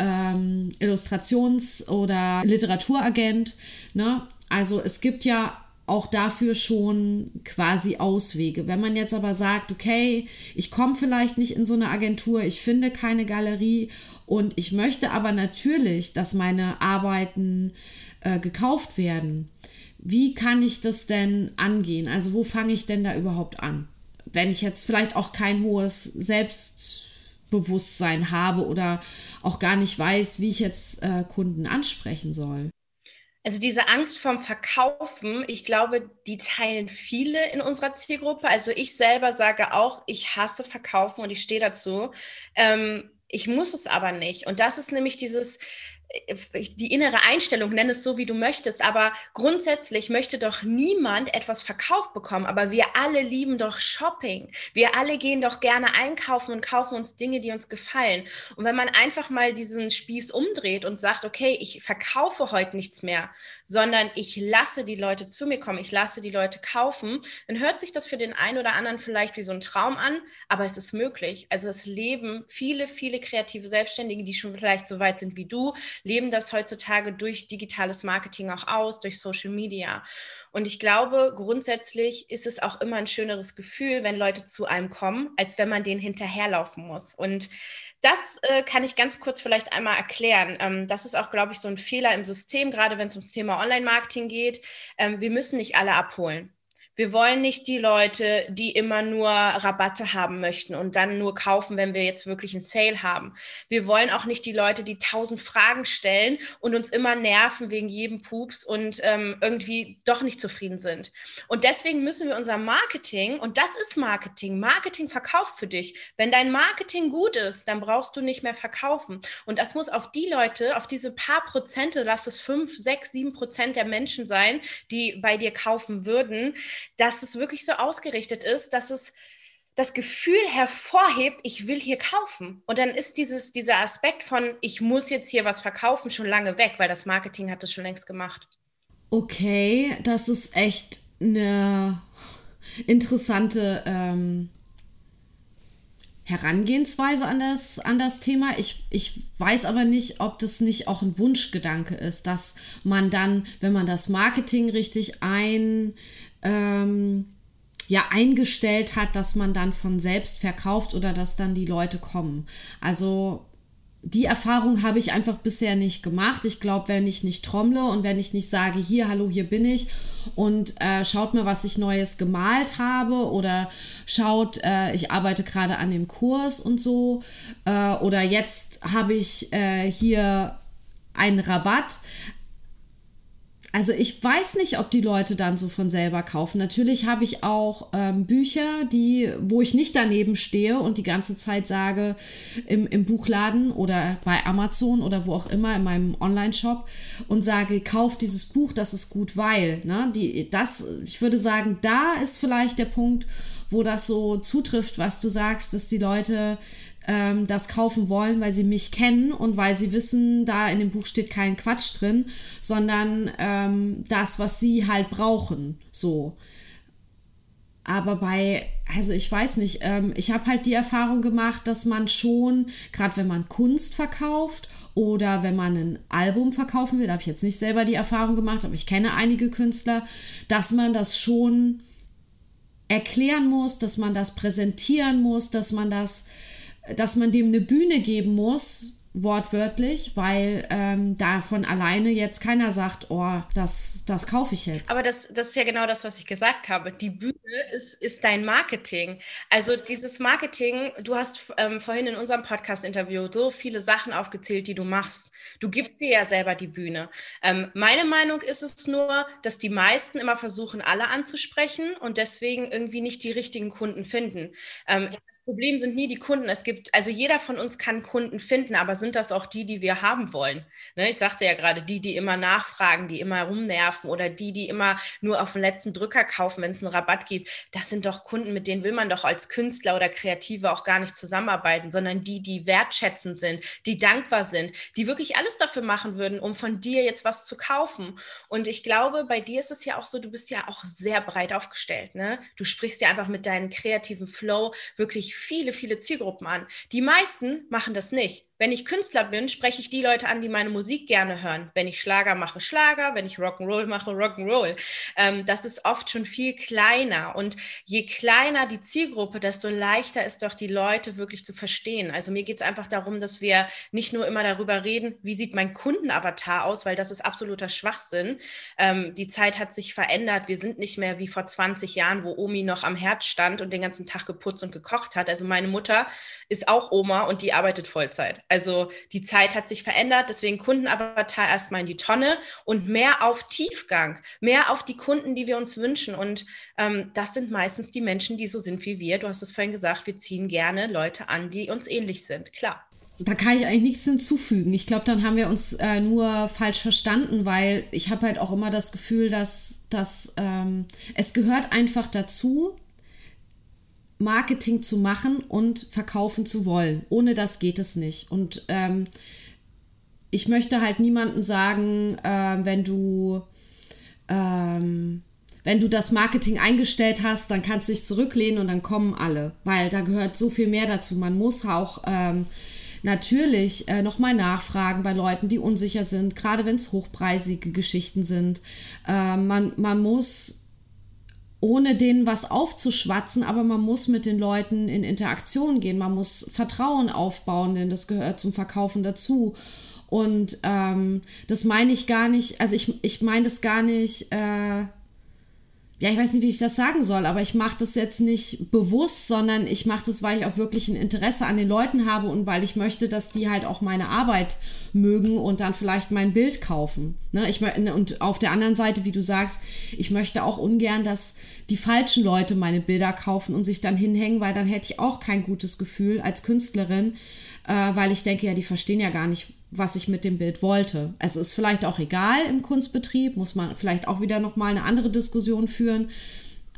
ähm, Illustrations- oder Literaturagent. Ne? Also es gibt ja auch dafür schon quasi Auswege. Wenn man jetzt aber sagt, okay, ich komme vielleicht nicht in so eine Agentur, ich finde keine Galerie und ich möchte aber natürlich, dass meine Arbeiten äh, gekauft werden. Wie kann ich das denn angehen? Also wo fange ich denn da überhaupt an? Wenn ich jetzt vielleicht auch kein hohes Selbst Bewusstsein habe oder auch gar nicht weiß, wie ich jetzt äh, Kunden ansprechen soll. Also diese Angst vom Verkaufen, ich glaube, die teilen viele in unserer Zielgruppe. Also ich selber sage auch, ich hasse Verkaufen und ich stehe dazu. Ähm, ich muss es aber nicht. Und das ist nämlich dieses, die innere Einstellung, nenn es so, wie du möchtest, aber grundsätzlich möchte doch niemand etwas verkauft bekommen, aber wir alle lieben doch Shopping. Wir alle gehen doch gerne einkaufen und kaufen uns Dinge, die uns gefallen. Und wenn man einfach mal diesen Spieß umdreht und sagt, okay, ich verkaufe heute nichts mehr, sondern ich lasse die Leute zu mir kommen, ich lasse die Leute kaufen, dann hört sich das für den einen oder anderen vielleicht wie so ein Traum an, aber es ist möglich. Also es leben viele, viele kreative Selbstständige, die schon vielleicht so weit sind wie du, leben das heutzutage durch digitales Marketing auch aus, durch Social Media. Und ich glaube, grundsätzlich ist es auch immer ein schöneres Gefühl, wenn Leute zu einem kommen, als wenn man denen hinterherlaufen muss. Und das äh, kann ich ganz kurz vielleicht einmal erklären. Ähm, das ist auch, glaube ich, so ein Fehler im System, gerade wenn es ums Thema Online-Marketing geht. Ähm, wir müssen nicht alle abholen. Wir wollen nicht die Leute, die immer nur Rabatte haben möchten und dann nur kaufen, wenn wir jetzt wirklich einen Sale haben. Wir wollen auch nicht die Leute, die tausend Fragen stellen und uns immer nerven wegen jedem Pups und ähm, irgendwie doch nicht zufrieden sind. Und deswegen müssen wir unser Marketing, und das ist Marketing, Marketing verkauft für dich. Wenn dein Marketing gut ist, dann brauchst du nicht mehr verkaufen. Und das muss auf die Leute, auf diese paar Prozente, lass es fünf, sechs, sieben Prozent der Menschen sein, die bei dir kaufen würden, dass es wirklich so ausgerichtet ist, dass es das Gefühl hervorhebt, ich will hier kaufen. Und dann ist dieses, dieser Aspekt von, ich muss jetzt hier was verkaufen, schon lange weg, weil das Marketing hat das schon längst gemacht. Okay, das ist echt eine interessante ähm, Herangehensweise an das, an das Thema. Ich, ich weiß aber nicht, ob das nicht auch ein Wunschgedanke ist, dass man dann, wenn man das Marketing richtig ein... Ähm, ja eingestellt hat, dass man dann von selbst verkauft oder dass dann die Leute kommen. Also die Erfahrung habe ich einfach bisher nicht gemacht. Ich glaube, wenn ich nicht trommle und wenn ich nicht sage, hier, hallo, hier bin ich und äh, schaut mir, was ich Neues gemalt habe oder schaut, äh, ich arbeite gerade an dem Kurs und so äh, oder jetzt habe ich äh, hier einen Rabatt also ich weiß nicht, ob die Leute dann so von selber kaufen. Natürlich habe ich auch ähm, Bücher, die, wo ich nicht daneben stehe und die ganze Zeit sage im, im Buchladen oder bei Amazon oder wo auch immer in meinem Online-Shop und sage, kauf dieses Buch, das ist gut, weil. Ne, die, das, ich würde sagen, da ist vielleicht der Punkt, wo das so zutrifft, was du sagst, dass die Leute ähm, das kaufen wollen, weil sie mich kennen und weil sie wissen, da in dem Buch steht kein Quatsch drin, sondern ähm, das, was sie halt brauchen. So. Aber bei, also ich weiß nicht, ähm, ich habe halt die Erfahrung gemacht, dass man schon, gerade wenn man Kunst verkauft oder wenn man ein Album verkaufen will, da habe ich jetzt nicht selber die Erfahrung gemacht, aber ich kenne einige Künstler, dass man das schon erklären muss, dass man das präsentieren muss, dass man das dass man dem eine Bühne geben muss, wortwörtlich, weil ähm, davon alleine jetzt keiner sagt, oh, das, das kaufe ich jetzt. Aber das, das ist ja genau das, was ich gesagt habe. Die Bühne ist, ist dein Marketing. Also dieses Marketing, du hast ähm, vorhin in unserem Podcast-Interview so viele Sachen aufgezählt, die du machst. Du gibst dir ja selber die Bühne. Ähm, meine Meinung ist es nur, dass die meisten immer versuchen, alle anzusprechen und deswegen irgendwie nicht die richtigen Kunden finden. Ähm, Problem sind nie die Kunden. Es gibt, also jeder von uns kann Kunden finden, aber sind das auch die, die wir haben wollen? Ne, ich sagte ja gerade, die, die immer nachfragen, die immer rumnerven oder die, die immer nur auf den letzten Drücker kaufen, wenn es einen Rabatt gibt. Das sind doch Kunden, mit denen will man doch als Künstler oder Kreative auch gar nicht zusammenarbeiten, sondern die, die wertschätzend sind, die dankbar sind, die wirklich alles dafür machen würden, um von dir jetzt was zu kaufen. Und ich glaube, bei dir ist es ja auch so, du bist ja auch sehr breit aufgestellt. Ne? Du sprichst ja einfach mit deinem kreativen Flow wirklich viele, viele Zielgruppen an. Die meisten machen das nicht. Wenn ich Künstler bin, spreche ich die Leute an, die meine Musik gerne hören. Wenn ich Schlager mache, Schlager. Wenn ich Rock'n'Roll mache, Rock'n'Roll. Ähm, das ist oft schon viel kleiner. Und je kleiner die Zielgruppe, desto leichter ist doch die Leute wirklich zu verstehen. Also mir geht es einfach darum, dass wir nicht nur immer darüber reden, wie sieht mein Kundenavatar aus, weil das ist absoluter Schwachsinn. Ähm, die Zeit hat sich verändert. Wir sind nicht mehr wie vor 20 Jahren, wo Omi noch am Herd stand und den ganzen Tag geputzt und gekocht hat. Also meine Mutter ist auch Oma und die arbeitet Vollzeit. Also die Zeit hat sich verändert, deswegen Kundenavatar erstmal in die Tonne und mehr auf Tiefgang, mehr auf die Kunden, die wir uns wünschen. Und ähm, das sind meistens die Menschen, die so sind wie wir. Du hast es vorhin gesagt, wir ziehen gerne Leute an, die uns ähnlich sind, klar. Da kann ich eigentlich nichts hinzufügen. Ich glaube, dann haben wir uns äh, nur falsch verstanden, weil ich habe halt auch immer das Gefühl, dass, dass ähm, es gehört einfach dazu, Marketing zu machen und verkaufen zu wollen. Ohne das geht es nicht. Und ähm, ich möchte halt niemandem sagen, äh, wenn du ähm, wenn du das Marketing eingestellt hast, dann kannst du dich zurücklehnen und dann kommen alle, weil da gehört so viel mehr dazu. Man muss auch ähm, natürlich äh, nochmal nachfragen bei Leuten, die unsicher sind, gerade wenn es hochpreisige Geschichten sind. Äh, man, man muss ohne denen was aufzuschwatzen, aber man muss mit den Leuten in Interaktion gehen, man muss Vertrauen aufbauen, denn das gehört zum Verkaufen dazu. Und ähm, das meine ich gar nicht, also ich, ich meine das gar nicht, äh, ja, ich weiß nicht, wie ich das sagen soll, aber ich mache das jetzt nicht bewusst, sondern ich mache das, weil ich auch wirklich ein Interesse an den Leuten habe und weil ich möchte, dass die halt auch meine Arbeit mögen und dann vielleicht mein Bild kaufen. Ne? Ich, und auf der anderen Seite, wie du sagst, ich möchte auch ungern, dass die falschen Leute meine Bilder kaufen und sich dann hinhängen, weil dann hätte ich auch kein gutes Gefühl als Künstlerin, äh, weil ich denke, ja, die verstehen ja gar nicht, was ich mit dem Bild wollte. Es ist vielleicht auch egal im Kunstbetrieb, muss man vielleicht auch wieder nochmal eine andere Diskussion führen.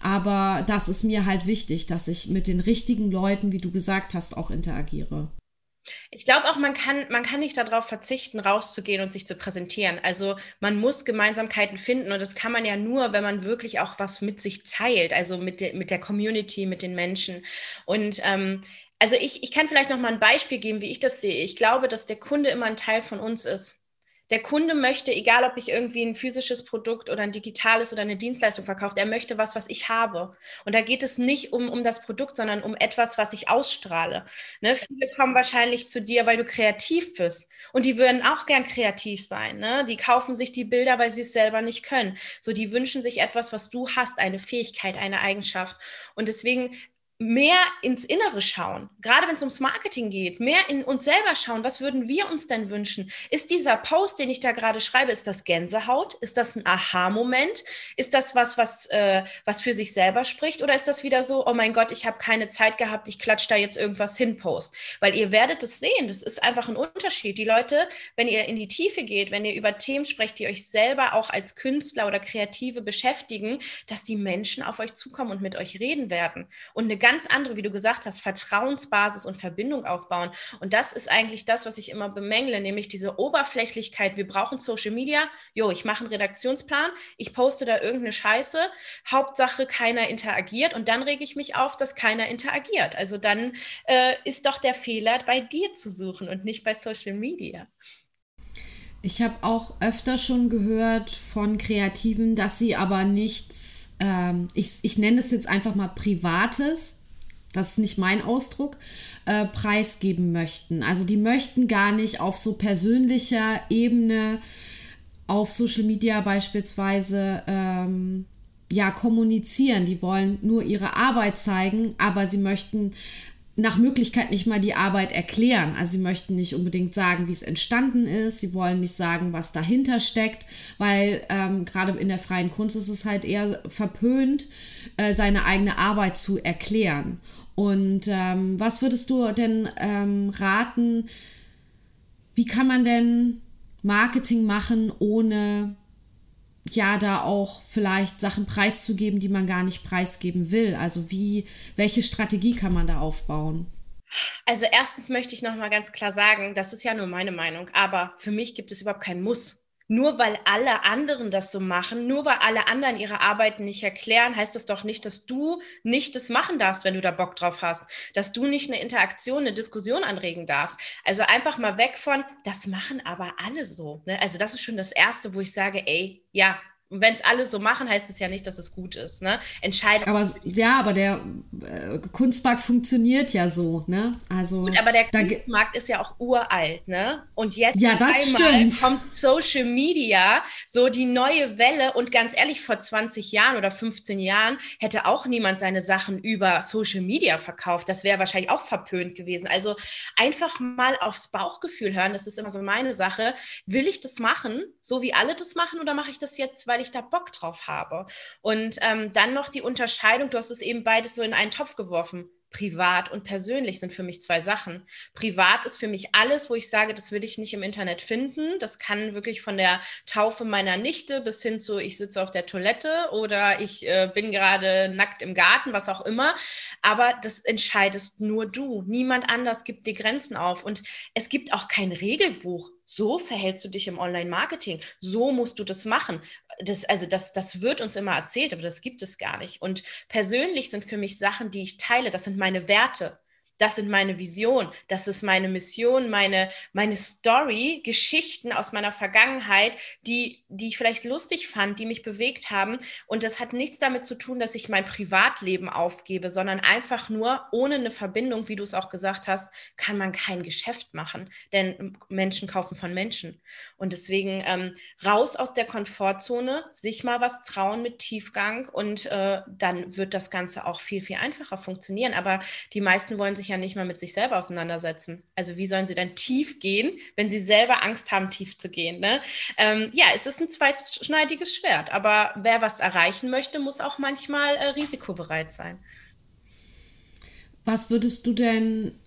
aber das ist mir halt wichtig, dass ich mit den richtigen Leuten, wie du gesagt hast, auch interagiere. Ich glaube auch, man kann, man kann nicht darauf verzichten, rauszugehen und sich zu präsentieren. Also man muss Gemeinsamkeiten finden und das kann man ja nur, wenn man wirklich auch was mit sich teilt, also mit, de, mit der Community, mit den Menschen. Und ähm, also ich, ich kann vielleicht noch mal ein Beispiel geben, wie ich das sehe. Ich glaube, dass der Kunde immer ein Teil von uns ist. Der Kunde möchte, egal ob ich irgendwie ein physisches Produkt oder ein digitales oder eine Dienstleistung verkaufe, er möchte was, was ich habe. Und da geht es nicht um, um das Produkt, sondern um etwas, was ich ausstrahle. Ne? Viele kommen wahrscheinlich zu dir, weil du kreativ bist. Und die würden auch gern kreativ sein. Ne? Die kaufen sich die Bilder, weil sie es selber nicht können. So, die wünschen sich etwas, was du hast, eine Fähigkeit, eine Eigenschaft. Und deswegen mehr ins Innere schauen, gerade wenn es ums Marketing geht, mehr in uns selber schauen, was würden wir uns denn wünschen? Ist dieser Post, den ich da gerade schreibe, ist das Gänsehaut? Ist das ein Aha-Moment? Ist das was, was, äh, was für sich selber spricht? Oder ist das wieder so, oh mein Gott, ich habe keine Zeit gehabt, ich klatsche da jetzt irgendwas hin, Post? Weil ihr werdet es sehen, das ist einfach ein Unterschied. Die Leute, wenn ihr in die Tiefe geht, wenn ihr über Themen sprecht, die euch selber auch als Künstler oder Kreative beschäftigen, dass die Menschen auf euch zukommen und mit euch reden werden. Und eine ganz andere, wie du gesagt hast, Vertrauensbasis und Verbindung aufbauen. Und das ist eigentlich das, was ich immer bemängle, nämlich diese Oberflächlichkeit. Wir brauchen Social Media. Jo, ich mache einen Redaktionsplan, ich poste da irgendeine Scheiße. Hauptsache, keiner interagiert. Und dann rege ich mich auf, dass keiner interagiert. Also dann äh, ist doch der Fehler bei dir zu suchen und nicht bei Social Media. Ich habe auch öfter schon gehört von Kreativen, dass sie aber nichts, ähm, ich, ich nenne es jetzt einfach mal Privates, das ist nicht mein Ausdruck, äh, preisgeben möchten. Also die möchten gar nicht auf so persönlicher Ebene, auf Social Media beispielsweise, ähm, ja, kommunizieren. Die wollen nur ihre Arbeit zeigen, aber sie möchten nach Möglichkeit nicht mal die Arbeit erklären. Also sie möchten nicht unbedingt sagen, wie es entstanden ist. Sie wollen nicht sagen, was dahinter steckt, weil ähm, gerade in der freien Kunst ist es halt eher verpönt, äh, seine eigene Arbeit zu erklären. Und ähm, was würdest du denn ähm, raten, wie kann man denn Marketing machen, ohne ja da auch vielleicht Sachen preiszugeben, die man gar nicht preisgeben will? Also wie, welche Strategie kann man da aufbauen? Also erstens möchte ich noch mal ganz klar sagen, das ist ja nur meine Meinung, aber für mich gibt es überhaupt keinen Muss nur weil alle anderen das so machen, nur weil alle anderen ihre Arbeiten nicht erklären, heißt das doch nicht, dass du nicht das machen darfst, wenn du da Bock drauf hast, dass du nicht eine Interaktion, eine Diskussion anregen darfst. Also einfach mal weg von, das machen aber alle so. Ne? Also das ist schon das Erste, wo ich sage, ey, ja, und wenn es alle so machen, heißt es ja nicht, dass es gut ist. Ne? Entscheidung. Aber ja, aber der äh, Kunstmarkt funktioniert ja so, ne? Also. Gut, aber der Kunstmarkt ist ja auch uralt, ne? Und jetzt ja, kommt Social Media, so die neue Welle. Und ganz ehrlich, vor 20 Jahren oder 15 Jahren hätte auch niemand seine Sachen über Social Media verkauft. Das wäre wahrscheinlich auch verpönt gewesen. Also einfach mal aufs Bauchgefühl hören. Das ist immer so meine Sache. Will ich das machen, so wie alle das machen, oder mache ich das jetzt, weil ich da Bock drauf habe. Und ähm, dann noch die Unterscheidung, du hast es eben beides so in einen Topf geworfen. Privat und persönlich sind für mich zwei Sachen. Privat ist für mich alles, wo ich sage, das will ich nicht im Internet finden. Das kann wirklich von der Taufe meiner Nichte bis hin zu, ich sitze auf der Toilette oder ich äh, bin gerade nackt im Garten, was auch immer. Aber das entscheidest nur du. Niemand anders gibt dir Grenzen auf. Und es gibt auch kein Regelbuch so verhältst du dich im Online-Marketing, so musst du das machen. Das, also das, das wird uns immer erzählt, aber das gibt es gar nicht. Und persönlich sind für mich Sachen, die ich teile, das sind meine Werte das sind meine Visionen, das ist meine Mission, meine, meine Story, Geschichten aus meiner Vergangenheit, die, die ich vielleicht lustig fand, die mich bewegt haben. Und das hat nichts damit zu tun, dass ich mein Privatleben aufgebe, sondern einfach nur ohne eine Verbindung, wie du es auch gesagt hast, kann man kein Geschäft machen. Denn Menschen kaufen von Menschen. Und deswegen ähm, raus aus der Komfortzone, sich mal was trauen mit Tiefgang und äh, dann wird das Ganze auch viel, viel einfacher funktionieren. Aber die meisten wollen sich ja nicht mal mit sich selber auseinandersetzen. Also wie sollen sie dann tief gehen, wenn sie selber Angst haben, tief zu gehen? Ne? Ähm, ja, es ist ein zweitschneidiges Schwert, aber wer was erreichen möchte, muss auch manchmal äh, risikobereit sein. Was würdest du denn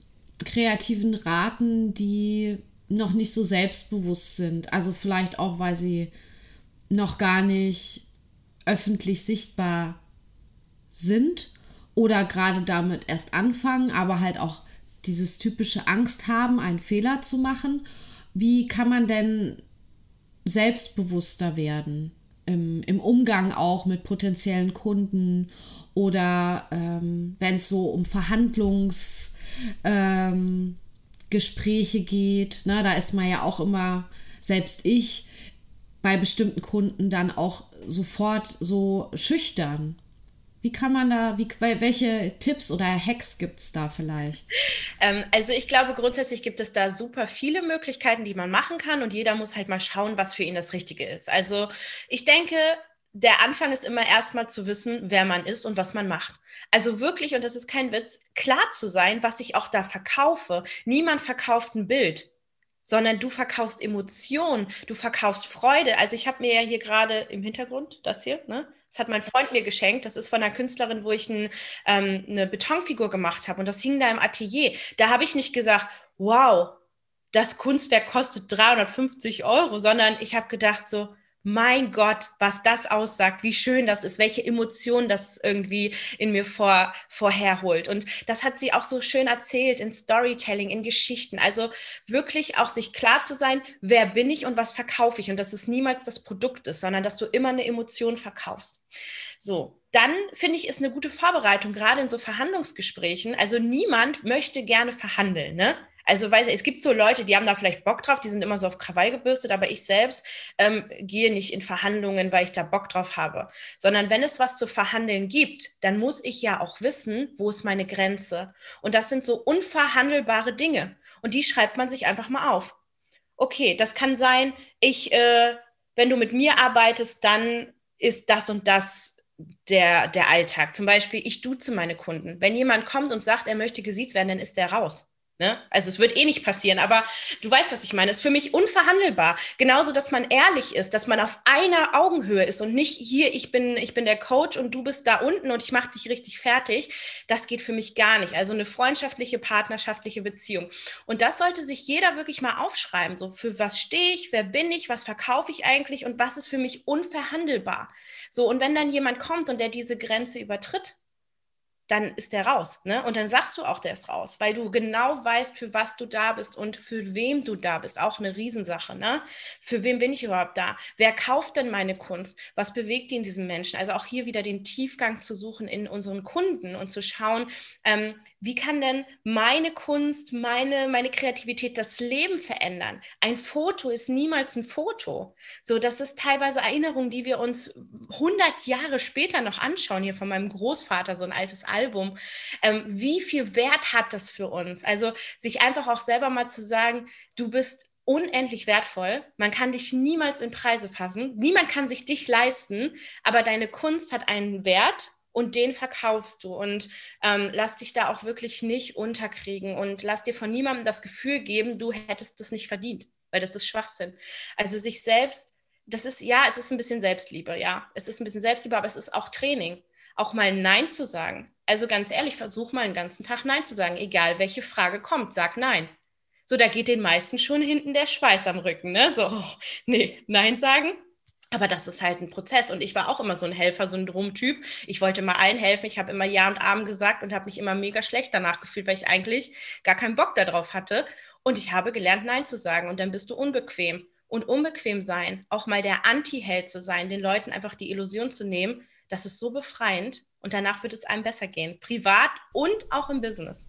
Kreativen raten, die noch nicht so selbstbewusst sind? Also vielleicht auch, weil sie noch gar nicht öffentlich sichtbar sind oder gerade damit erst anfangen, aber halt auch dieses typische Angst haben, einen Fehler zu machen. Wie kann man denn selbstbewusster werden im, im Umgang auch mit potenziellen Kunden oder ähm, wenn es so um Verhandlungsgespräche ähm, geht, ne, da ist man ja auch immer, selbst ich, bei bestimmten Kunden dann auch sofort so schüchtern. Wie kann man da, wie, welche Tipps oder Hacks gibt es da vielleicht? Ähm, also ich glaube, grundsätzlich gibt es da super viele Möglichkeiten, die man machen kann und jeder muss halt mal schauen, was für ihn das Richtige ist. Also ich denke, der Anfang ist immer erstmal zu wissen, wer man ist und was man macht. Also wirklich, und das ist kein Witz, klar zu sein, was ich auch da verkaufe. Niemand verkauft ein Bild sondern du verkaufst Emotionen, du verkaufst Freude. Also ich habe mir ja hier gerade im Hintergrund das hier, ne? Das hat mein Freund mir geschenkt. Das ist von einer Künstlerin, wo ich ein, ähm, eine Betonfigur gemacht habe und das hing da im Atelier. Da habe ich nicht gesagt, wow, das Kunstwerk kostet 350 Euro, sondern ich habe gedacht so, mein Gott, was das aussagt, wie schön das ist, welche Emotionen das irgendwie in mir vor, vorherholt. Und das hat sie auch so schön erzählt in Storytelling, in Geschichten. Also wirklich auch sich klar zu sein, wer bin ich und was verkaufe ich und dass es niemals das Produkt ist, sondern dass du immer eine Emotion verkaufst. So, dann finde ich, ist eine gute Vorbereitung, gerade in so Verhandlungsgesprächen. Also niemand möchte gerne verhandeln, ne? Also weiß ich, es gibt so Leute, die haben da vielleicht Bock drauf, die sind immer so auf Krawall gebürstet, aber ich selbst ähm, gehe nicht in Verhandlungen, weil ich da Bock drauf habe, sondern wenn es was zu verhandeln gibt, dann muss ich ja auch wissen, wo ist meine Grenze. Und das sind so unverhandelbare Dinge und die schreibt man sich einfach mal auf. Okay, das kann sein, ich, äh, wenn du mit mir arbeitest, dann ist das und das der, der Alltag. Zum Beispiel, ich duze meine Kunden. Wenn jemand kommt und sagt, er möchte gesiezt werden, dann ist der raus. Ne? Also es wird eh nicht passieren, aber du weißt, was ich meine. Es ist für mich unverhandelbar. Genauso, dass man ehrlich ist, dass man auf einer Augenhöhe ist und nicht hier, ich bin, ich bin der Coach und du bist da unten und ich mache dich richtig fertig. Das geht für mich gar nicht. Also eine freundschaftliche, partnerschaftliche Beziehung. Und das sollte sich jeder wirklich mal aufschreiben. So, für was stehe ich, wer bin ich, was verkaufe ich eigentlich und was ist für mich unverhandelbar. So, und wenn dann jemand kommt und der diese Grenze übertritt, dann ist der raus. Ne? Und dann sagst du auch, der ist raus, weil du genau weißt, für was du da bist und für wem du da bist. Auch eine Riesensache. Ne? Für wen bin ich überhaupt da? Wer kauft denn meine Kunst? Was bewegt die in diesem Menschen? Also auch hier wieder den Tiefgang zu suchen in unseren Kunden und zu schauen, ähm, wie kann denn meine Kunst, meine, meine Kreativität das Leben verändern? Ein Foto ist niemals ein Foto. So, das ist teilweise Erinnerungen, die wir uns 100 Jahre später noch anschauen. Hier von meinem Großvater, so ein altes Album. Ähm, wie viel Wert hat das für uns? Also, sich einfach auch selber mal zu sagen, du bist unendlich wertvoll. Man kann dich niemals in Preise fassen. Niemand kann sich dich leisten, aber deine Kunst hat einen Wert und den verkaufst du. Und ähm, lass dich da auch wirklich nicht unterkriegen und lass dir von niemandem das Gefühl geben, du hättest das nicht verdient, weil das ist Schwachsinn. Also sich selbst, das ist, ja, es ist ein bisschen Selbstliebe, ja, es ist ein bisschen Selbstliebe, aber es ist auch Training. Auch mal Nein zu sagen. Also ganz ehrlich, versuch mal den ganzen Tag Nein zu sagen, egal welche Frage kommt, sag Nein. So, da geht den meisten schon hinten der Schweiß am Rücken, ne? So, nee, Nein sagen, aber das ist halt ein Prozess. Und ich war auch immer so ein Helfersyndrom-Typ. Ich wollte immer allen helfen. Ich habe immer Ja und Abend gesagt und habe mich immer mega schlecht danach gefühlt, weil ich eigentlich gar keinen Bock darauf hatte. Und ich habe gelernt, Nein zu sagen. Und dann bist du unbequem. Und unbequem sein, auch mal der Anti-Held zu sein, den Leuten einfach die Illusion zu nehmen, das ist so befreiend. Und danach wird es einem besser gehen. Privat und auch im Business.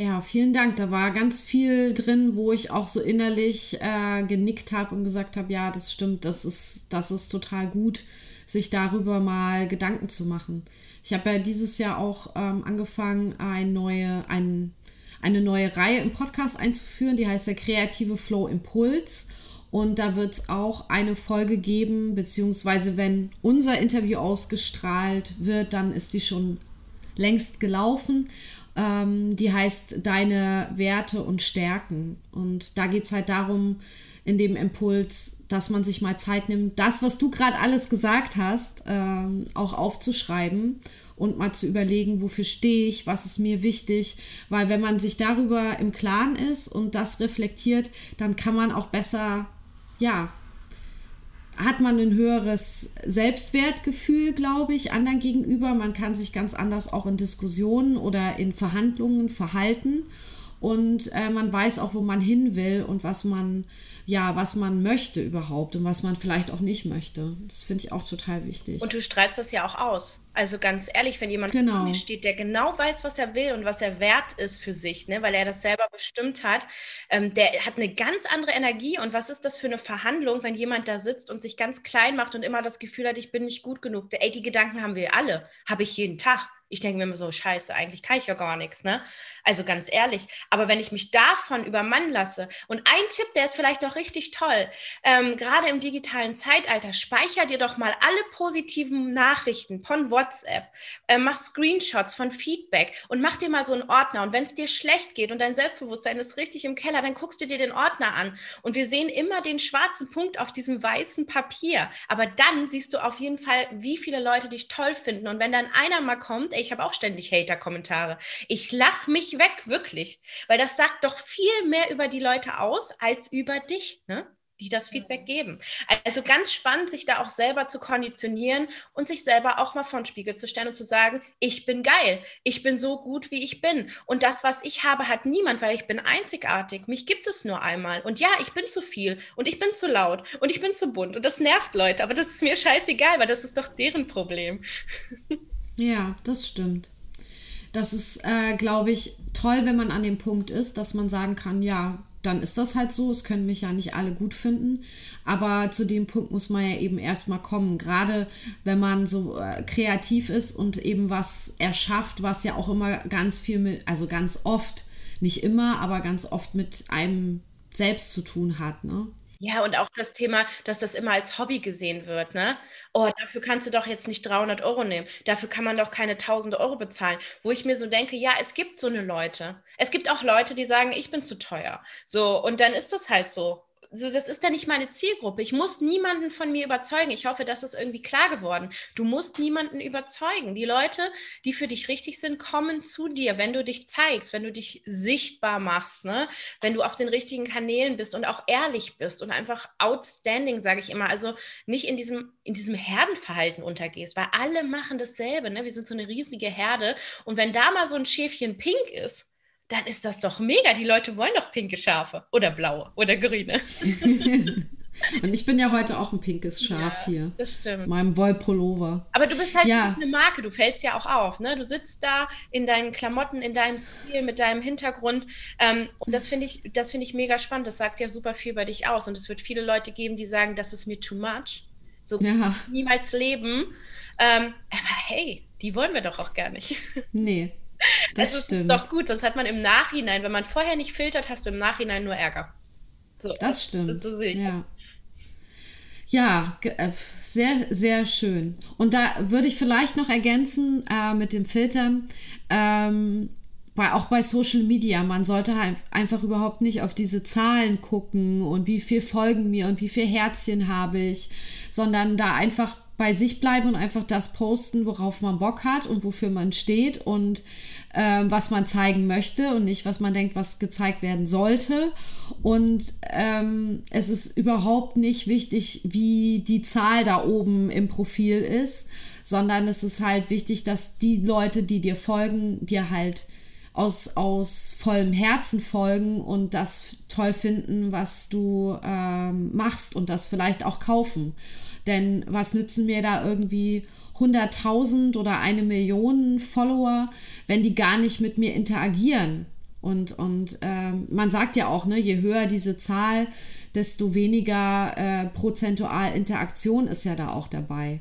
Ja, vielen Dank. Da war ganz viel drin, wo ich auch so innerlich äh, genickt habe und gesagt habe, ja, das stimmt, das ist, das ist total gut, sich darüber mal Gedanken zu machen. Ich habe ja dieses Jahr auch ähm, angefangen, ein neue, ein, eine neue Reihe im Podcast einzuführen, die heißt der kreative Flow Impuls. Und da wird es auch eine Folge geben, beziehungsweise wenn unser Interview ausgestrahlt wird, dann ist die schon längst gelaufen. Ähm, die heißt Deine Werte und Stärken. Und da geht es halt darum, in dem Impuls, dass man sich mal Zeit nimmt, das, was du gerade alles gesagt hast, ähm, auch aufzuschreiben und mal zu überlegen, wofür stehe ich, was ist mir wichtig. Weil wenn man sich darüber im Klaren ist und das reflektiert, dann kann man auch besser, ja, hat man ein höheres Selbstwertgefühl, glaube ich, anderen gegenüber. Man kann sich ganz anders auch in Diskussionen oder in Verhandlungen verhalten und äh, man weiß auch, wo man hin will und was man ja, was man möchte überhaupt und was man vielleicht auch nicht möchte. Das finde ich auch total wichtig. Und du strahlst das ja auch aus. Also ganz ehrlich, wenn jemand genau. vor mir steht, der genau weiß, was er will und was er wert ist für sich, ne, weil er das selber bestimmt hat, ähm, der hat eine ganz andere Energie. Und was ist das für eine Verhandlung, wenn jemand da sitzt und sich ganz klein macht und immer das Gefühl hat, ich bin nicht gut genug? Ey, die Gedanken haben wir alle, habe ich jeden Tag. Ich denke mir immer so, scheiße, eigentlich kann ich ja gar nichts, ne? Also ganz ehrlich. Aber wenn ich mich davon übermannen lasse und ein Tipp, der ist vielleicht noch richtig toll, ähm, gerade im digitalen Zeitalter, speicher dir doch mal alle positiven Nachrichten von WhatsApp, äh, mach Screenshots von Feedback und mach dir mal so einen Ordner. Und wenn es dir schlecht geht und dein Selbstbewusstsein ist richtig im Keller, dann guckst du dir den Ordner an. Und wir sehen immer den schwarzen Punkt auf diesem weißen Papier. Aber dann siehst du auf jeden Fall, wie viele Leute dich toll finden. Und wenn dann einer mal kommt, ich habe auch ständig Hater-Kommentare. Ich lache mich weg, wirklich. Weil das sagt doch viel mehr über die Leute aus, als über dich, ne? Die das Feedback geben. Also ganz spannend, sich da auch selber zu konditionieren und sich selber auch mal vor den Spiegel zu stellen und zu sagen, ich bin geil, ich bin so gut, wie ich bin. Und das, was ich habe, hat niemand, weil ich bin einzigartig. Mich gibt es nur einmal. Und ja, ich bin zu viel und ich bin zu laut und ich bin zu bunt und das nervt Leute, aber das ist mir scheißegal, weil das ist doch deren Problem. Ja, das stimmt. Das ist, äh, glaube ich, toll, wenn man an dem Punkt ist, dass man sagen kann, ja, dann ist das halt so. Es können mich ja nicht alle gut finden. Aber zu dem Punkt muss man ja eben erstmal kommen. Gerade wenn man so äh, kreativ ist und eben was erschafft, was ja auch immer ganz viel mit, also ganz oft, nicht immer, aber ganz oft mit einem selbst zu tun hat. Ne? Ja, und auch das Thema, dass das immer als Hobby gesehen wird, ne? Oh, dafür kannst du doch jetzt nicht 300 Euro nehmen. Dafür kann man doch keine 1000 Euro bezahlen. Wo ich mir so denke, ja, es gibt so eine Leute. Es gibt auch Leute, die sagen, ich bin zu teuer. So, und dann ist das halt so so, das ist ja nicht meine Zielgruppe. Ich muss niemanden von mir überzeugen. Ich hoffe, das ist irgendwie klar geworden. Du musst niemanden überzeugen. Die Leute, die für dich richtig sind, kommen zu dir, wenn du dich zeigst, wenn du dich sichtbar machst, ne? wenn du auf den richtigen Kanälen bist und auch ehrlich bist und einfach outstanding, sage ich immer. Also nicht in diesem, in diesem Herdenverhalten untergehst, weil alle machen dasselbe. Ne? Wir sind so eine riesige Herde. Und wenn da mal so ein Schäfchen pink ist, dann ist das doch mega. Die Leute wollen doch pinke Schafe oder blaue oder grüne. Und ich bin ja heute auch ein pinkes Schaf ja, hier. Das stimmt. Meinem Wollpullover. Aber du bist halt ja. eine Marke, du fällst ja auch auf. Ne? Du sitzt da in deinen Klamotten, in deinem Stil, mit deinem Hintergrund. Ähm, und das finde ich, das ich mega spannend. Das sagt ja super viel über dich aus. Und es wird viele Leute geben, die sagen, das ist mir too much. So ja. niemals leben. Ähm, aber hey, die wollen wir doch auch gar nicht. Nee. Das also, stimmt. ist doch gut, sonst hat man im Nachhinein, wenn man vorher nicht filtert, hast du im Nachhinein nur Ärger. So, das stimmt. Das, so sehe ich ja. Ja, äh, sehr, sehr schön. Und da würde ich vielleicht noch ergänzen äh, mit dem Filtern, ähm, bei, auch bei Social Media, man sollte halt einfach überhaupt nicht auf diese Zahlen gucken und wie viel folgen mir und wie viel Herzchen habe ich, sondern da einfach bei sich bleiben und einfach das posten, worauf man Bock hat und wofür man steht und ähm, was man zeigen möchte und nicht, was man denkt, was gezeigt werden sollte. Und ähm, es ist überhaupt nicht wichtig, wie die Zahl da oben im Profil ist, sondern es ist halt wichtig, dass die Leute, die dir folgen, dir halt aus, aus vollem Herzen folgen und das toll finden, was du ähm, machst und das vielleicht auch kaufen. Denn was nützen mir da irgendwie 100.000 oder eine Million Follower, wenn die gar nicht mit mir interagieren? Und, und ähm, man sagt ja auch, ne, je höher diese Zahl, desto weniger äh, prozentual Interaktion ist ja da auch dabei.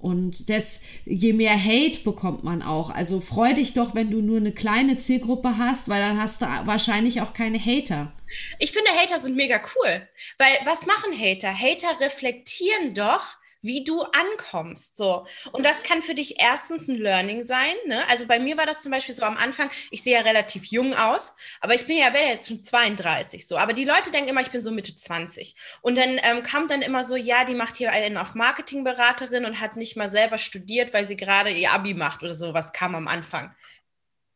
Und das, je mehr Hate bekommt man auch. Also freu dich doch, wenn du nur eine kleine Zielgruppe hast, weil dann hast du wahrscheinlich auch keine Hater. Ich finde, Hater sind mega cool. Weil was machen Hater? Hater reflektieren doch, wie du ankommst. So. Und das kann für dich erstens ein Learning sein. Ne? Also bei mir war das zum Beispiel so am Anfang, ich sehe ja relativ jung aus, aber ich bin ja jetzt schon 32 so. Aber die Leute denken immer, ich bin so Mitte 20. Und dann ähm, kam dann immer so, ja, die macht hier einen auf Marketingberaterin und hat nicht mal selber studiert, weil sie gerade ihr Abi macht oder sowas kam am Anfang.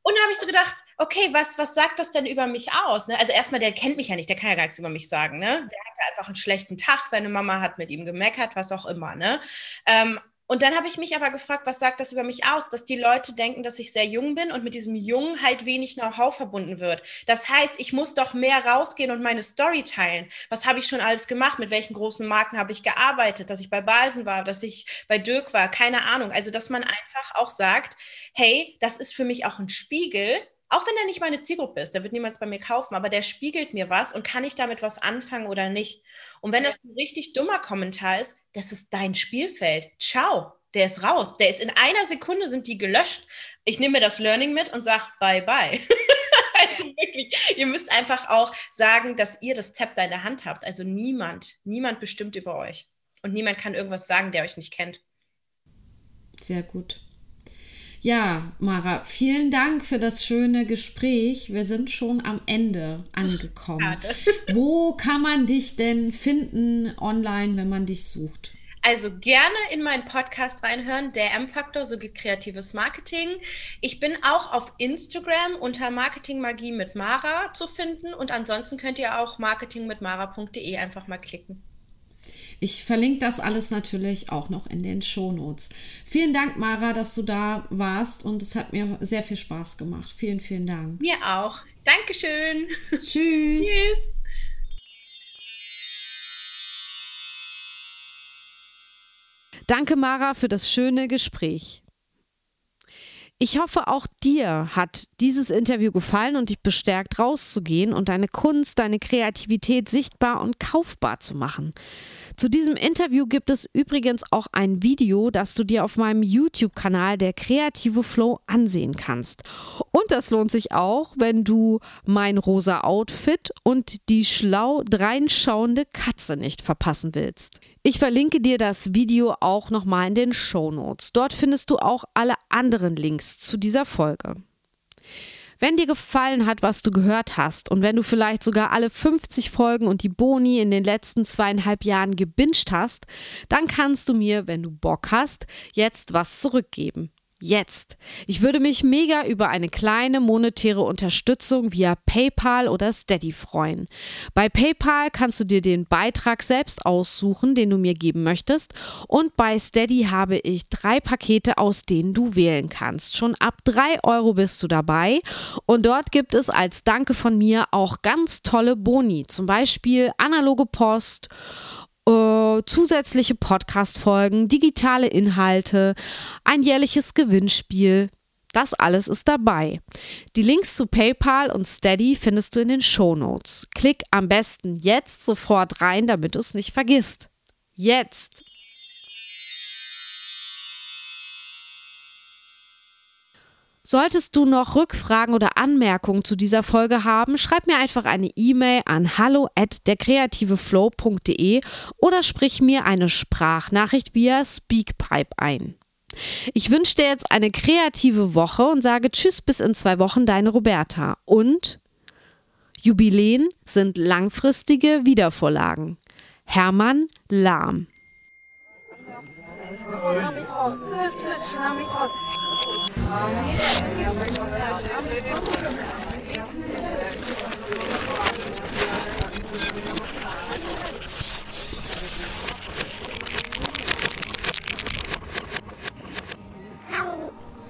Und dann habe ich so gedacht, okay, was, was sagt das denn über mich aus? Ne? Also erstmal, der kennt mich ja nicht, der kann ja gar nichts über mich sagen. Ne? Der hatte einfach einen schlechten Tag, seine Mama hat mit ihm gemeckert, was auch immer. Ne? Ähm, und dann habe ich mich aber gefragt, was sagt das über mich aus? Dass die Leute denken, dass ich sehr jung bin und mit diesem Jung halt wenig Know-how verbunden wird. Das heißt, ich muss doch mehr rausgehen und meine Story teilen. Was habe ich schon alles gemacht? Mit welchen großen Marken habe ich gearbeitet? Dass ich bei Balsen war, dass ich bei Dirk war, keine Ahnung. Also, dass man einfach auch sagt, hey, das ist für mich auch ein Spiegel auch wenn er nicht meine Zielgruppe ist, der wird niemals bei mir kaufen, aber der spiegelt mir was und kann ich damit was anfangen oder nicht. Und wenn das ein richtig dummer Kommentar ist, das ist dein Spielfeld. Ciao, der ist raus. Der ist in einer Sekunde sind die gelöscht. Ich nehme mir das Learning mit und sage bye bye. also wirklich, ihr müsst einfach auch sagen, dass ihr das Zepter in der Hand habt. Also niemand, niemand bestimmt über euch. Und niemand kann irgendwas sagen, der euch nicht kennt. Sehr gut. Ja, Mara, vielen Dank für das schöne Gespräch. Wir sind schon am Ende angekommen. Wo kann man dich denn finden online, wenn man dich sucht? Also gerne in meinen Podcast reinhören, der M-Faktor, so geht kreatives Marketing. Ich bin auch auf Instagram unter Marketing Magie mit Mara zu finden und ansonsten könnt ihr auch marketingmitmara.de einfach mal klicken. Ich verlinke das alles natürlich auch noch in den Shownotes. Vielen Dank, Mara, dass du da warst und es hat mir sehr viel Spaß gemacht. Vielen, vielen Dank. Mir auch. Dankeschön. Tschüss. Tschüss. Danke, Mara, für das schöne Gespräch. Ich hoffe, auch dir hat dieses Interview gefallen und dich bestärkt, rauszugehen und deine Kunst, deine Kreativität sichtbar und kaufbar zu machen. Zu diesem Interview gibt es übrigens auch ein Video, das du dir auf meinem YouTube-Kanal der Kreative Flow ansehen kannst. Und das lohnt sich auch, wenn du mein rosa Outfit und die schlau dreinschauende Katze nicht verpassen willst. Ich verlinke dir das Video auch nochmal in den Show Notes. Dort findest du auch alle anderen Links zu dieser Folge. Wenn dir gefallen hat, was du gehört hast und wenn du vielleicht sogar alle 50 Folgen und die Boni in den letzten zweieinhalb Jahren gebinged hast, dann kannst du mir, wenn du Bock hast, jetzt was zurückgeben jetzt. Ich würde mich mega über eine kleine monetäre Unterstützung via PayPal oder Steady freuen. Bei PayPal kannst du dir den Beitrag selbst aussuchen, den du mir geben möchtest. Und bei Steady habe ich drei Pakete, aus denen du wählen kannst. Schon ab drei Euro bist du dabei. Und dort gibt es als Danke von mir auch ganz tolle Boni, zum Beispiel analoge Post äh, zusätzliche Podcast-Folgen, digitale Inhalte, ein jährliches Gewinnspiel. Das alles ist dabei. Die Links zu PayPal und Steady findest du in den Show Notes. Klick am besten jetzt sofort rein, damit du es nicht vergisst. Jetzt! Solltest du noch Rückfragen oder Anmerkungen zu dieser Folge haben, schreib mir einfach eine E-Mail an hallo at derkreativeflow.de oder sprich mir eine Sprachnachricht via Speakpipe ein. Ich wünsche dir jetzt eine kreative Woche und sage Tschüss bis in zwei Wochen, deine Roberta. Und Jubiläen sind langfristige Wiedervorlagen. Hermann Lahm.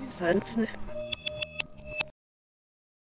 Sonst.